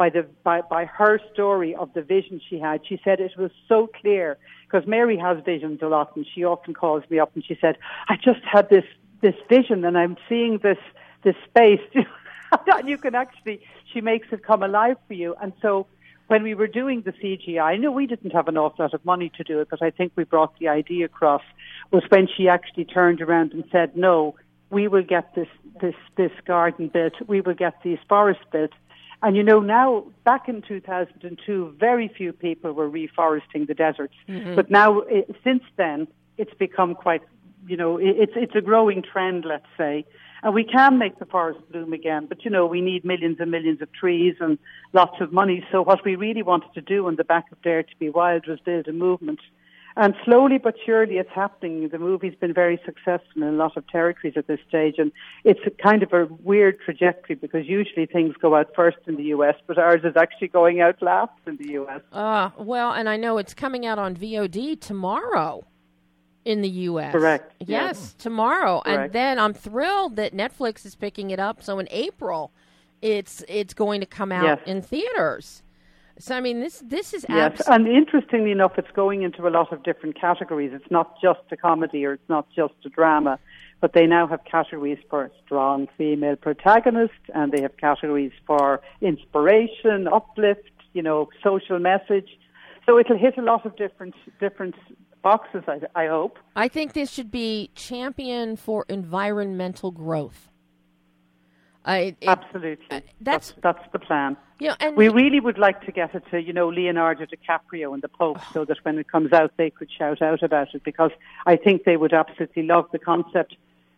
by the by, by her story of the vision she had. She said it was so clear because Mary has visions a lot, and she often calls me up and she said, "I just had this this vision, and I'm seeing this this space." <laughs> and you can actually, she makes it come alive for you, and so when we were doing the CGI, I know we didn't have an awful lot of money to do it, but I think we brought the idea across. Was when she actually turned around and said, "No, we will get this this this garden built. We will get these forests built." And you know, now back in 2002, very few people were reforesting the deserts, mm-hmm. but now i since then, it's become quite. You know, i it's it's a growing trend, let's say. And we can make the forest bloom again, but you know, we need millions and millions of trees and lots of money. So what we really wanted to do on the back of Dare to Be Wild was build a movement. And slowly but surely it's happening. The movie's been very successful in a lot of territories at this stage and it's a kind of a weird trajectory because usually things go out first in the US, but ours is actually going out last in the US. Uh, well, and I know it's coming out on VOD tomorrow in the U.S. Correct, Yes, yes. tomorrow, and then I'm thrilled that Netflix is picking it up. So in April, it's it's going to come out Yes. in theaters. So I mean, this this is Yes, abs- and interestingly enough, it's going into a lot of different categories. It's not just a comedy or it's not just a drama, but they now have categories for strong female protagonist, and they have categories for inspiration, uplift, you know, social message. So it'll hit a lot of different different boxes. I, I hope. I think this should be champion for environmental growth. I it, Absolutely, uh, that's- that's that's the plan. you know, and We really would like to get it to, you know, Leonardo DiCaprio and the Pope so that when it comes out, they could shout out about it because I think they would absolutely love the concept.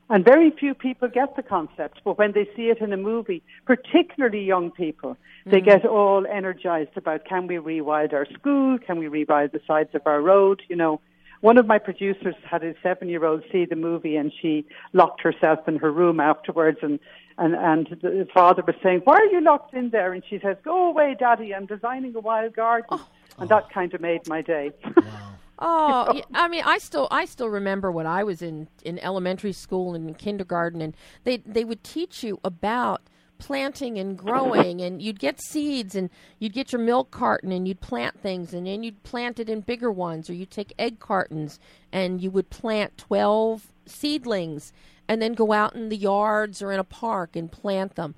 And very few people get the concept, but when they see it in a movie, particularly young people, they get all energized about can we rewild our school? Can we rewild the sides of our road? You know, one of my producers had a seven year old see the movie and she locked herself in her room afterwards and and and the father was saying, "Why are you locked in there?" And she says, "Go away, Daddy. I'm designing a wild garden." Oh. And that kind of made my day. <laughs> Oh, yeah, I mean, I still I still remember when I was in, in elementary school and in kindergarten, and they they would teach you about planting and growing, and you'd get seeds, and you'd get your milk carton, and you'd plant things, and then you'd plant it in bigger ones, or you'd take egg cartons, and you would plant twelve seedlings, and then go out in the yards or in a park and plant them,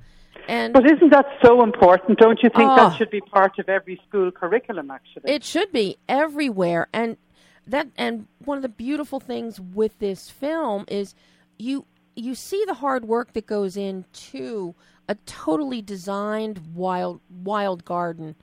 and but isn't that so important? Don't you think Oh. that ah. should be part of every school curriculum? Actually, It should be everywhere, and that and one of the beautiful things with this film is you you see the hard work that goes into a totally designed wild wild garden,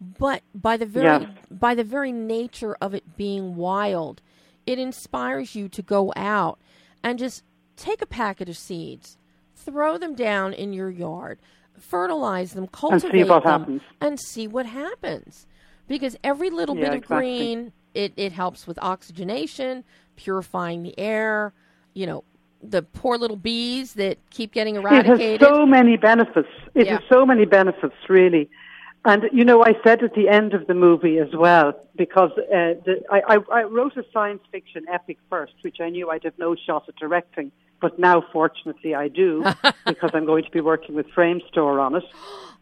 but by the very by the very nature of it being wild, it inspires you to go out and just take a packet of seeds, throw them down in your yard, fertilize them, cultivate what them, happens. and see what happens. Because every little Yeah, bit of exactly. green, it, it helps with oxygenation, purifying the air. You know, the poor little bees that keep getting eradicated. It has so many benefits. It Yeah. has so many benefits, really. And you know, I said at the end of the movie as well because uh, the, I, I, I wrote a science fiction epic first, which I knew I'd have no shot at directing, but now fortunately I do <laughs> because I'm going to be working with Framestore on it,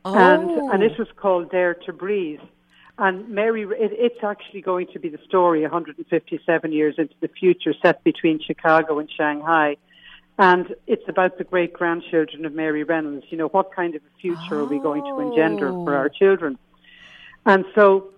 oh, and and it was called Dare to Breathe. And Mary, it, it's actually going to be the story 157 years into the future, set between Chicago and Shanghai. And it's about the great grandchildren of Mary Reynolds. You know, what kind of a future are we going to engender for oh. our children? And so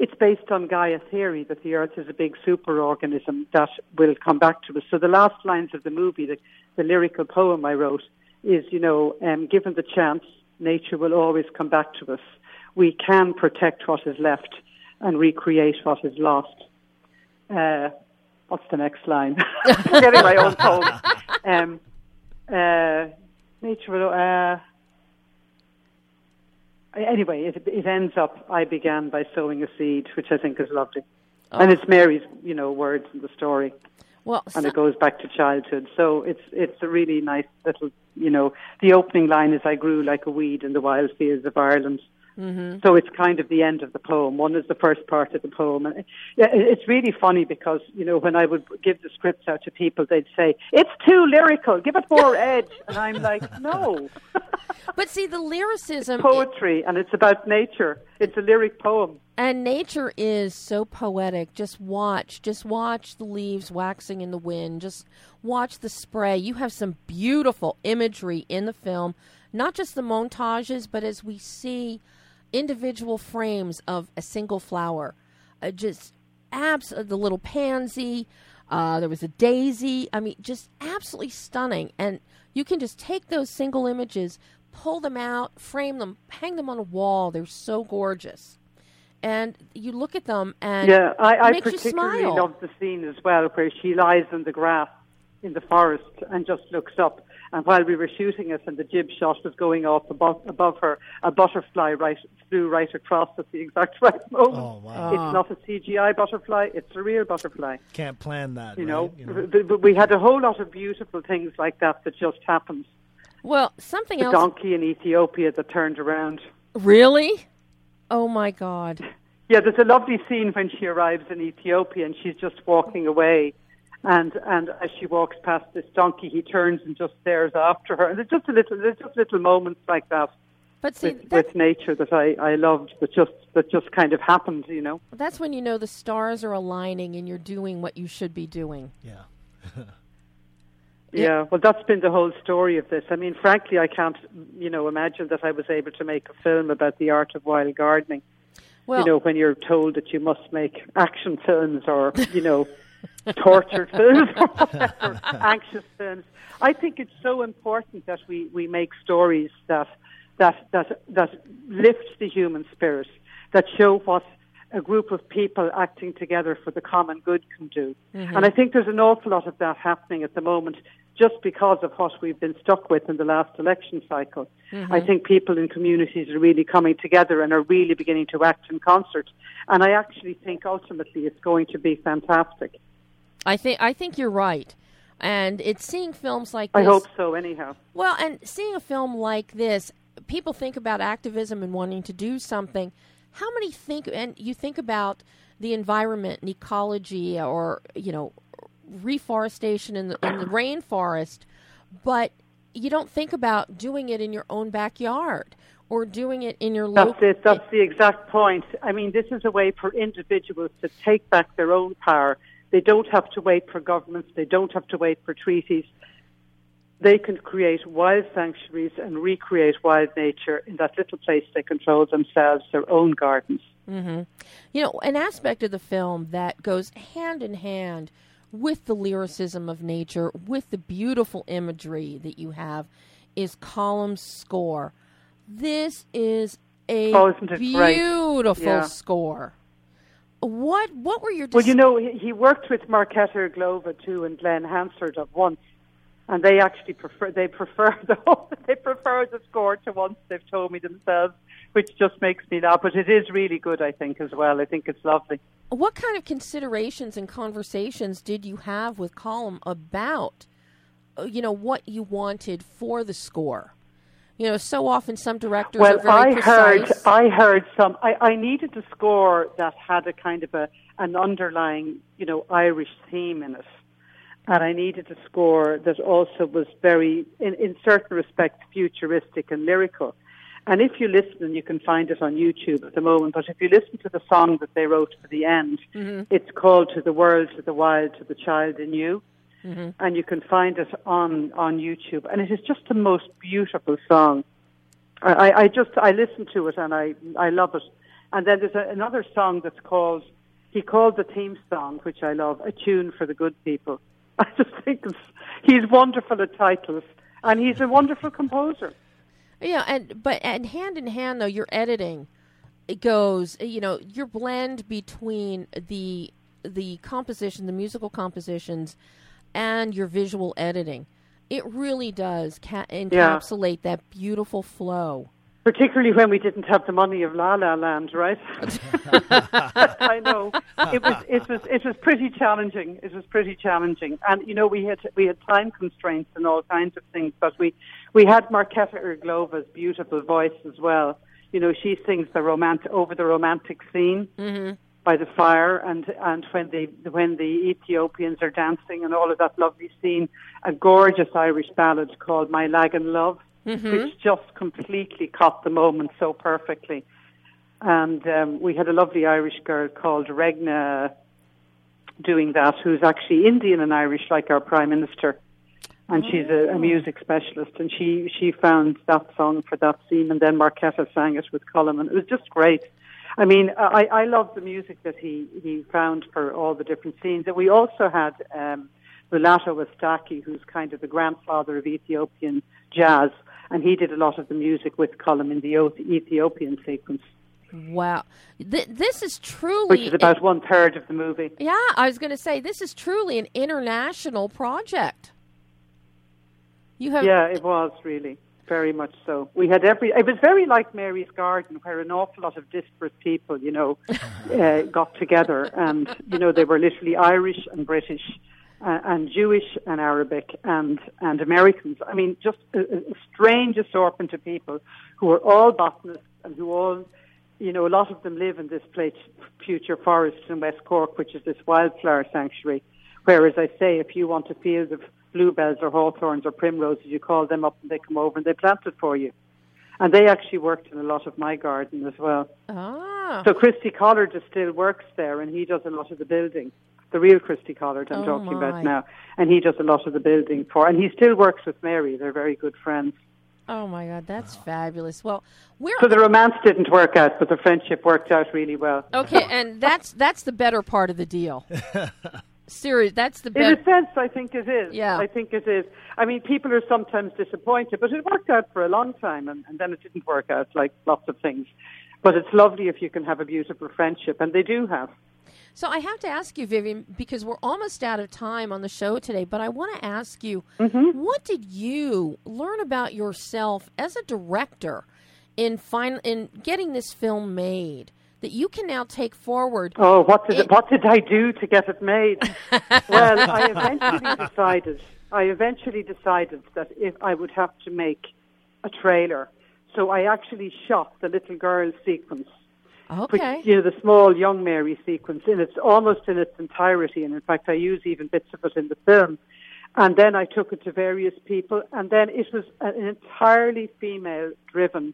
it's based on Gaia theory that the Earth is a big superorganism that will come back to us. So the last lines of the movie, the, the lyrical poem I wrote, is, you know, um, given the chance, nature will always come back to us. We can protect what is left and recreate what is lost. Uh, what's the next line? <laughs> I'm getting my own poem. <laughs> Um, uh, nature will. Uh, anyway, it, it ends up. I began by sowing a seed, which I think is lovely, and it's Mary's, you know, words in the story. Well, and so- it goes back to childhood. So it's it's a really nice little, you know, the opening line is "I grew like a weed in the wild fields of Ireland." Mm-hmm. So it's kind of the end of the poem. One is the first part of the poem, and yeah, it's really funny because you know when I would give the scripts out to people, they'd say it's too lyrical, give it more <laughs> edge, and I'm like, no, <laughs> but see the lyricism poetry, and it's about nature. It's a lyric poem. and nature is so poetic. Just watch, just watch the leaves waxing in the wind. Just watch the spray. You have some beautiful imagery in the film, not just the montages, but as we see individual frames of a single flower. Uh, just abs the little pansy. Uh, there was a daisy. I mean, just absolutely stunning. And you can just take those single images, pull them out, frame them, hang them on a wall. They're so gorgeous. And you look at them, and Yeah, I, I it makes you particularly smile. love the scene as well where she lies in the grass in the forest and just looks up. And while we were shooting it and the jib shot was going off above, above her, a butterfly right flew right across at the exact <laughs> right moment. Oh, wow. It's ah. not a CGI butterfly; it's a real butterfly. Can't plan that. You right? know, You know? But, but we had a whole lot of beautiful things like that that just happened. well, something The else. donkey in Ethiopia that turned around. Really? Oh my God! <laughs> Yeah, there's a lovely scene when she arrives in Ethiopia and she's just walking away. And and as she walks past this donkey, he turns and just stares after her. And there's just a little, there's just little moments like that But see, with, with nature that I, I loved. That just that just kind of happened, you know. that's when you know the stars are aligning and you're doing what you should be doing. yeah. <laughs> Yeah, well, that's been the whole story of this. I mean, frankly, I can't, you know, imagine that I was able to make a film about the art of wild gardening. Well, you know, when you're told that you must make action films or, you know, torture <laughs> films <laughs> whatever, anxious films. I think it's so important that we, we make stories that, that, that, that lift the human spirit, that show what a group of people acting together for the common good can do. Mm-hmm. And I think there's an awful lot of that happening at the moment just because of what we've been stuck with in the last election cycle. Mm-hmm. I think people in communities are really coming together and are really beginning to act in concert. And I actually think ultimately it's going to be fantastic. I think I think you're right, and it's seeing films like this. I hope so, anyhow. Well, and seeing a film like this, people think about activism and wanting to do something. How many think and you think about the environment and ecology, or you know, reforestation in the in the rainforest, but you don't think about doing it in your own backyard or doing it in your That's local. it. That's the exact point. I mean, this is a way for individuals to take back their own power. They don't have to wait for governments. They don't have to wait for treaties. They can create wild sanctuaries and recreate wild nature in that little place they control themselves, their own gardens. Mm-hmm. You know, an aspect of the film that goes hand in hand with the lyricism of nature, with the beautiful imagery that you have, is Colm's score. This is a Oh, isn't it great? beautiful Yeah. score. What what were your Well, you know, he, he worked with Marketa Irglova too and Glen Hansard at once, and they actually prefer they prefer <laughs> the whole, they prefer the score to once. They've told me themselves, which just makes me laugh. But it is really good, I think, as well. I think it's lovely. what kind of considerations and conversations did you have with Colm about uh, you know what you wanted for the score? You know, so often some directors Well, are very I precise. heard I heard some. I, I needed a score that had a kind of a an underlying, you know, Irish theme in it, and I needed a score that also was very, in, in certain respects, futuristic and lyrical. And if you listen, and you can find it on YouTube at the moment, but if you listen to the song that they wrote for the end, mm-hmm. it's called "To the World, to the Wild, to the Child in You." Mm-hmm. and you can find it on on YouTube. And it is just the most beautiful song. I, I- just I listen to it and I I love it. And then there's a, another song that's called he called the theme song, which I love, a tune for the good people. <laughs> I just think it's, he's wonderful at titles, and he's a wonderful composer. Yeah, and but and hand in hand though, your editing it goes. You know, your blend between the the composition, the musical compositions, and your visual editing. It really does ca- encapsulate that beautiful flow. Particularly when we didn't have the money of La La Land, right? <laughs> I know it was it was it was pretty challenging. It was pretty challenging, and you know we had we had time constraints and all kinds of things, but we we had Marketa Irglova's beautiful voice as well. You know, she sings the romantic over the romantic scene mm-hmm. By the fire, and and when the when the Ethiopians are dancing and all of that lovely scene, a gorgeous Irish ballad called "My Lag Lagan Love." which just completely caught the moment so perfectly. And um, we had a lovely Irish girl called Regna doing that, who's actually Indian and Irish, like our Prime Minister. And she's a, a music specialist, and she, she found that song for that scene, and then Marketa sang it with Colm, and it was just great. I mean, I, I love the music that he, he found for all the different scenes. And we also had um, Mulatu Astatke, who's kind of the grandfather of Ethiopian jazz, and he did a lot of the music with Colm in the Ethiopian sequence, Wow. Th- this is truly. which is about one third of the movie. yeah, I was going to say, this is truly an international project. You have. Yeah, it was really very much so. We had every. It was very like Mary's Garden, where an awful lot of disparate people, you know, <laughs> uh, got together, and you know they were literally Irish and British. Uh, and Jewish and Arabic and and Americans. I mean, just a, a strange assortment of people who are all botanists and who all, you know, a lot of them live in this place, Future Forest in West Cork, which is this wildflower sanctuary. Whereas I say, if you want a field of bluebells or hawthorns or primroses, you call them up and they come over and they plant it for you. And they actually worked in a lot of my garden as well. Ah. So Christy Collard just still works there, and he does a lot of the building. The real Christy Collard I'm Oh, talking my. about now, and he does a lot of the building for. And he still works with Mary. They're very good friends. Oh, my God. That's fabulous. Well, we're. So the romance didn't work out, but the friendship worked out really well. Okay, and that's that's the better part of the deal. <laughs> Serious, that's the In a sense, I think it is. Yeah. I think it is. I mean, people are sometimes disappointed, but it worked out for a long time, and, and then it didn't work out like lots of things. But it's lovely if you can have a beautiful friendship, and they do have. So I have to ask you, Vivian, because we're almost out of time on the show today, but I want to ask you, Mm-hmm. what did you learn about yourself as a director in fin- in getting this film made that you can now take forward? Oh, what did It- what did I do to get it made? <laughs> well, I eventually decided. I eventually decided that if I would have to make a trailer, so I actually shot the little girl sequence which, Okay. you know, the small young Mary sequence in its almost in its entirety, and in fact, I use even bits of it in the film. And then I took it to various people, and then it was an entirely female-driven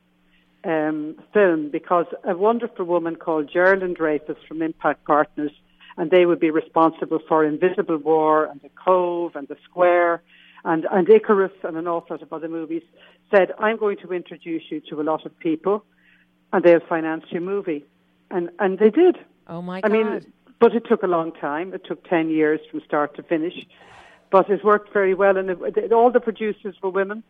um, film because a wonderful woman called Geralyn Dreyfous from Impact Partners, and they would be responsible for Invisible War and The Cove and The Square and, and Icarus and an awful lot of other movies, said, I'm going to introduce you to a lot of people and they'll finance your movie. And, and they did. Oh my God. I mean, but it took a long time. It took 10 years from start to finish. But it worked very well, and it, it, all the producers were women.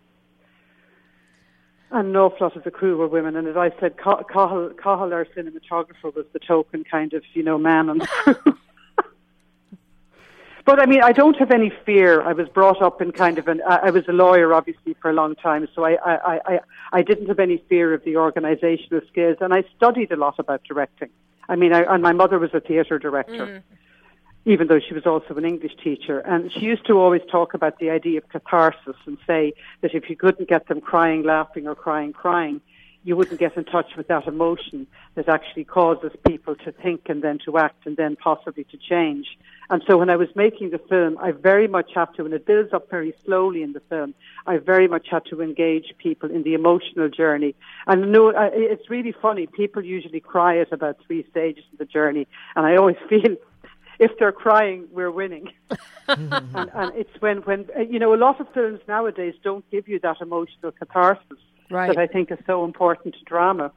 And an awful lot of the crew were women. And as I said, Ca- Cathal, Cathal, our cinematographer, was the token kind of, you know, man on the crew. <laughs> But I mean, I don't have any fear. I was brought up in kind of an. I was a lawyer, obviously, for a long time, so I, I, I, I- didn't have any fear of the organisational skills, and I studied a lot about directing. I mean, I, and my mother was a theatre director, mm. Even though she was also an English teacher, and she used to always talk about the idea of catharsis and say that if you couldn't get them crying, laughing, or crying, crying, you wouldn't get in touch with that emotion that actually causes people to think and then to act and then possibly to change. And so when I was making the film, I very much have to, and it builds up very slowly in the film, I very much had to engage people in the emotional journey. And no, it's really funny. People usually cry at about three stages of the journey. And I always <laughs> feel if they're crying, we're winning. <laughs> and, and it's when, when, uh, you know, a lot of films nowadays don't give you that emotional catharsis Right. that I think is so important to drama.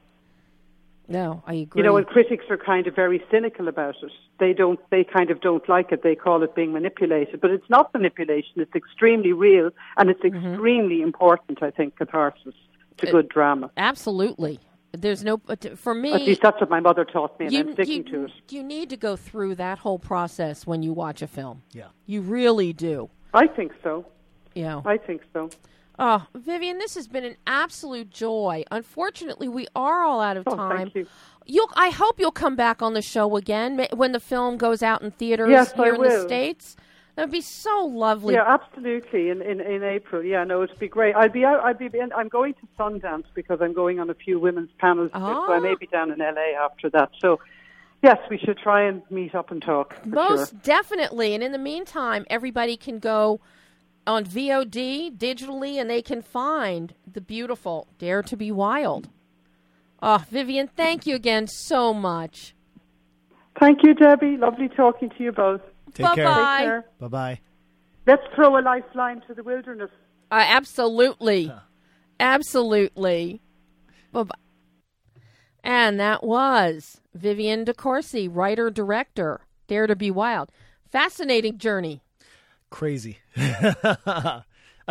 no, I agree. You know, and critics are kind of very cynical about it. They don't, they kind of don't like it. They call it being manipulated, but it's not manipulation. It's extremely real, and it's Mm-hmm. extremely important. I think catharsis to Uh, good drama. Absolutely. There's no. but For me, At least that's what my mother taught me, and you, I'm sticking you, to it. you need to go through that whole process when you watch a film. Yeah. You really do. I think so. You know. I think so. Oh, Vivian, this has been an absolute joy. Unfortunately, we are all out of Oh, time. thank you. You'll, I hope you'll come back on the show again when the film goes out in theaters Yes, I here in the will. states. That would be so lovely. Yeah, absolutely. In, in in April, yeah, no, it'd be great. I'll be out. I'll be. In, I'm going to Sundance because I'm going on a few women's panels, oh. so I may be down in LA after that. So, yes, we should try and meet up and talk. Most sure. definitely. And in the meantime, everybody can go on VOD digitally and they can find the beautiful Dare to Be Wild. Oh, Vivienne, thank you again so much. Thank you, Debbie. Lovely talking to you both. Take Bye-bye. care. Bye. Care. Bye bye. Let's throw a lifeline to the wilderness. Uh, absolutely. Absolutely. Bye-bye. And that was Vivienne de Courcy, writer, director, Dare to Be Wild. Fascinating journey. Crazy. <laughs> I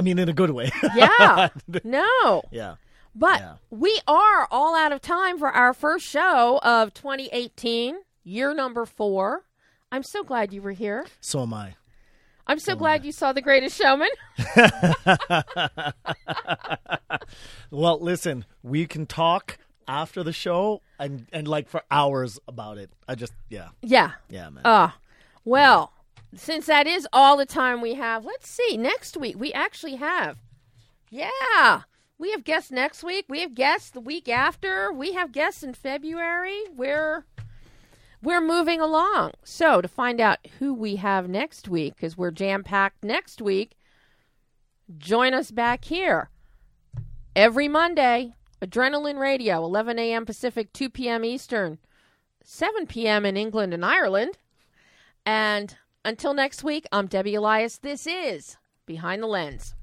mean, in a good way. <laughs> Yeah. no. yeah. But Yeah. we are all out of time for our first show of 2018, year number four. I'm so glad you were here. So am I. I'm so glad you saw The Greatest Showman. <laughs> <laughs> Well, listen, we can talk after the show and and like for hours about it. I just yeah. Yeah. Yeah, man. Ah, well, since that is all the time we have, let's see. Next week, we actually have, yeah, we have guests next week. We have guests the week after. We have guests in February. We're we're moving along. So to find out who we have next week, because we're jam packed next week, join us back here every Monday. Adrenaline Radio, 11 a.m. Pacific, 2 p.m. Eastern, 7 p.m. in England and Ireland. And until next week, I'm Debbie Elias. This is Behind the Lens.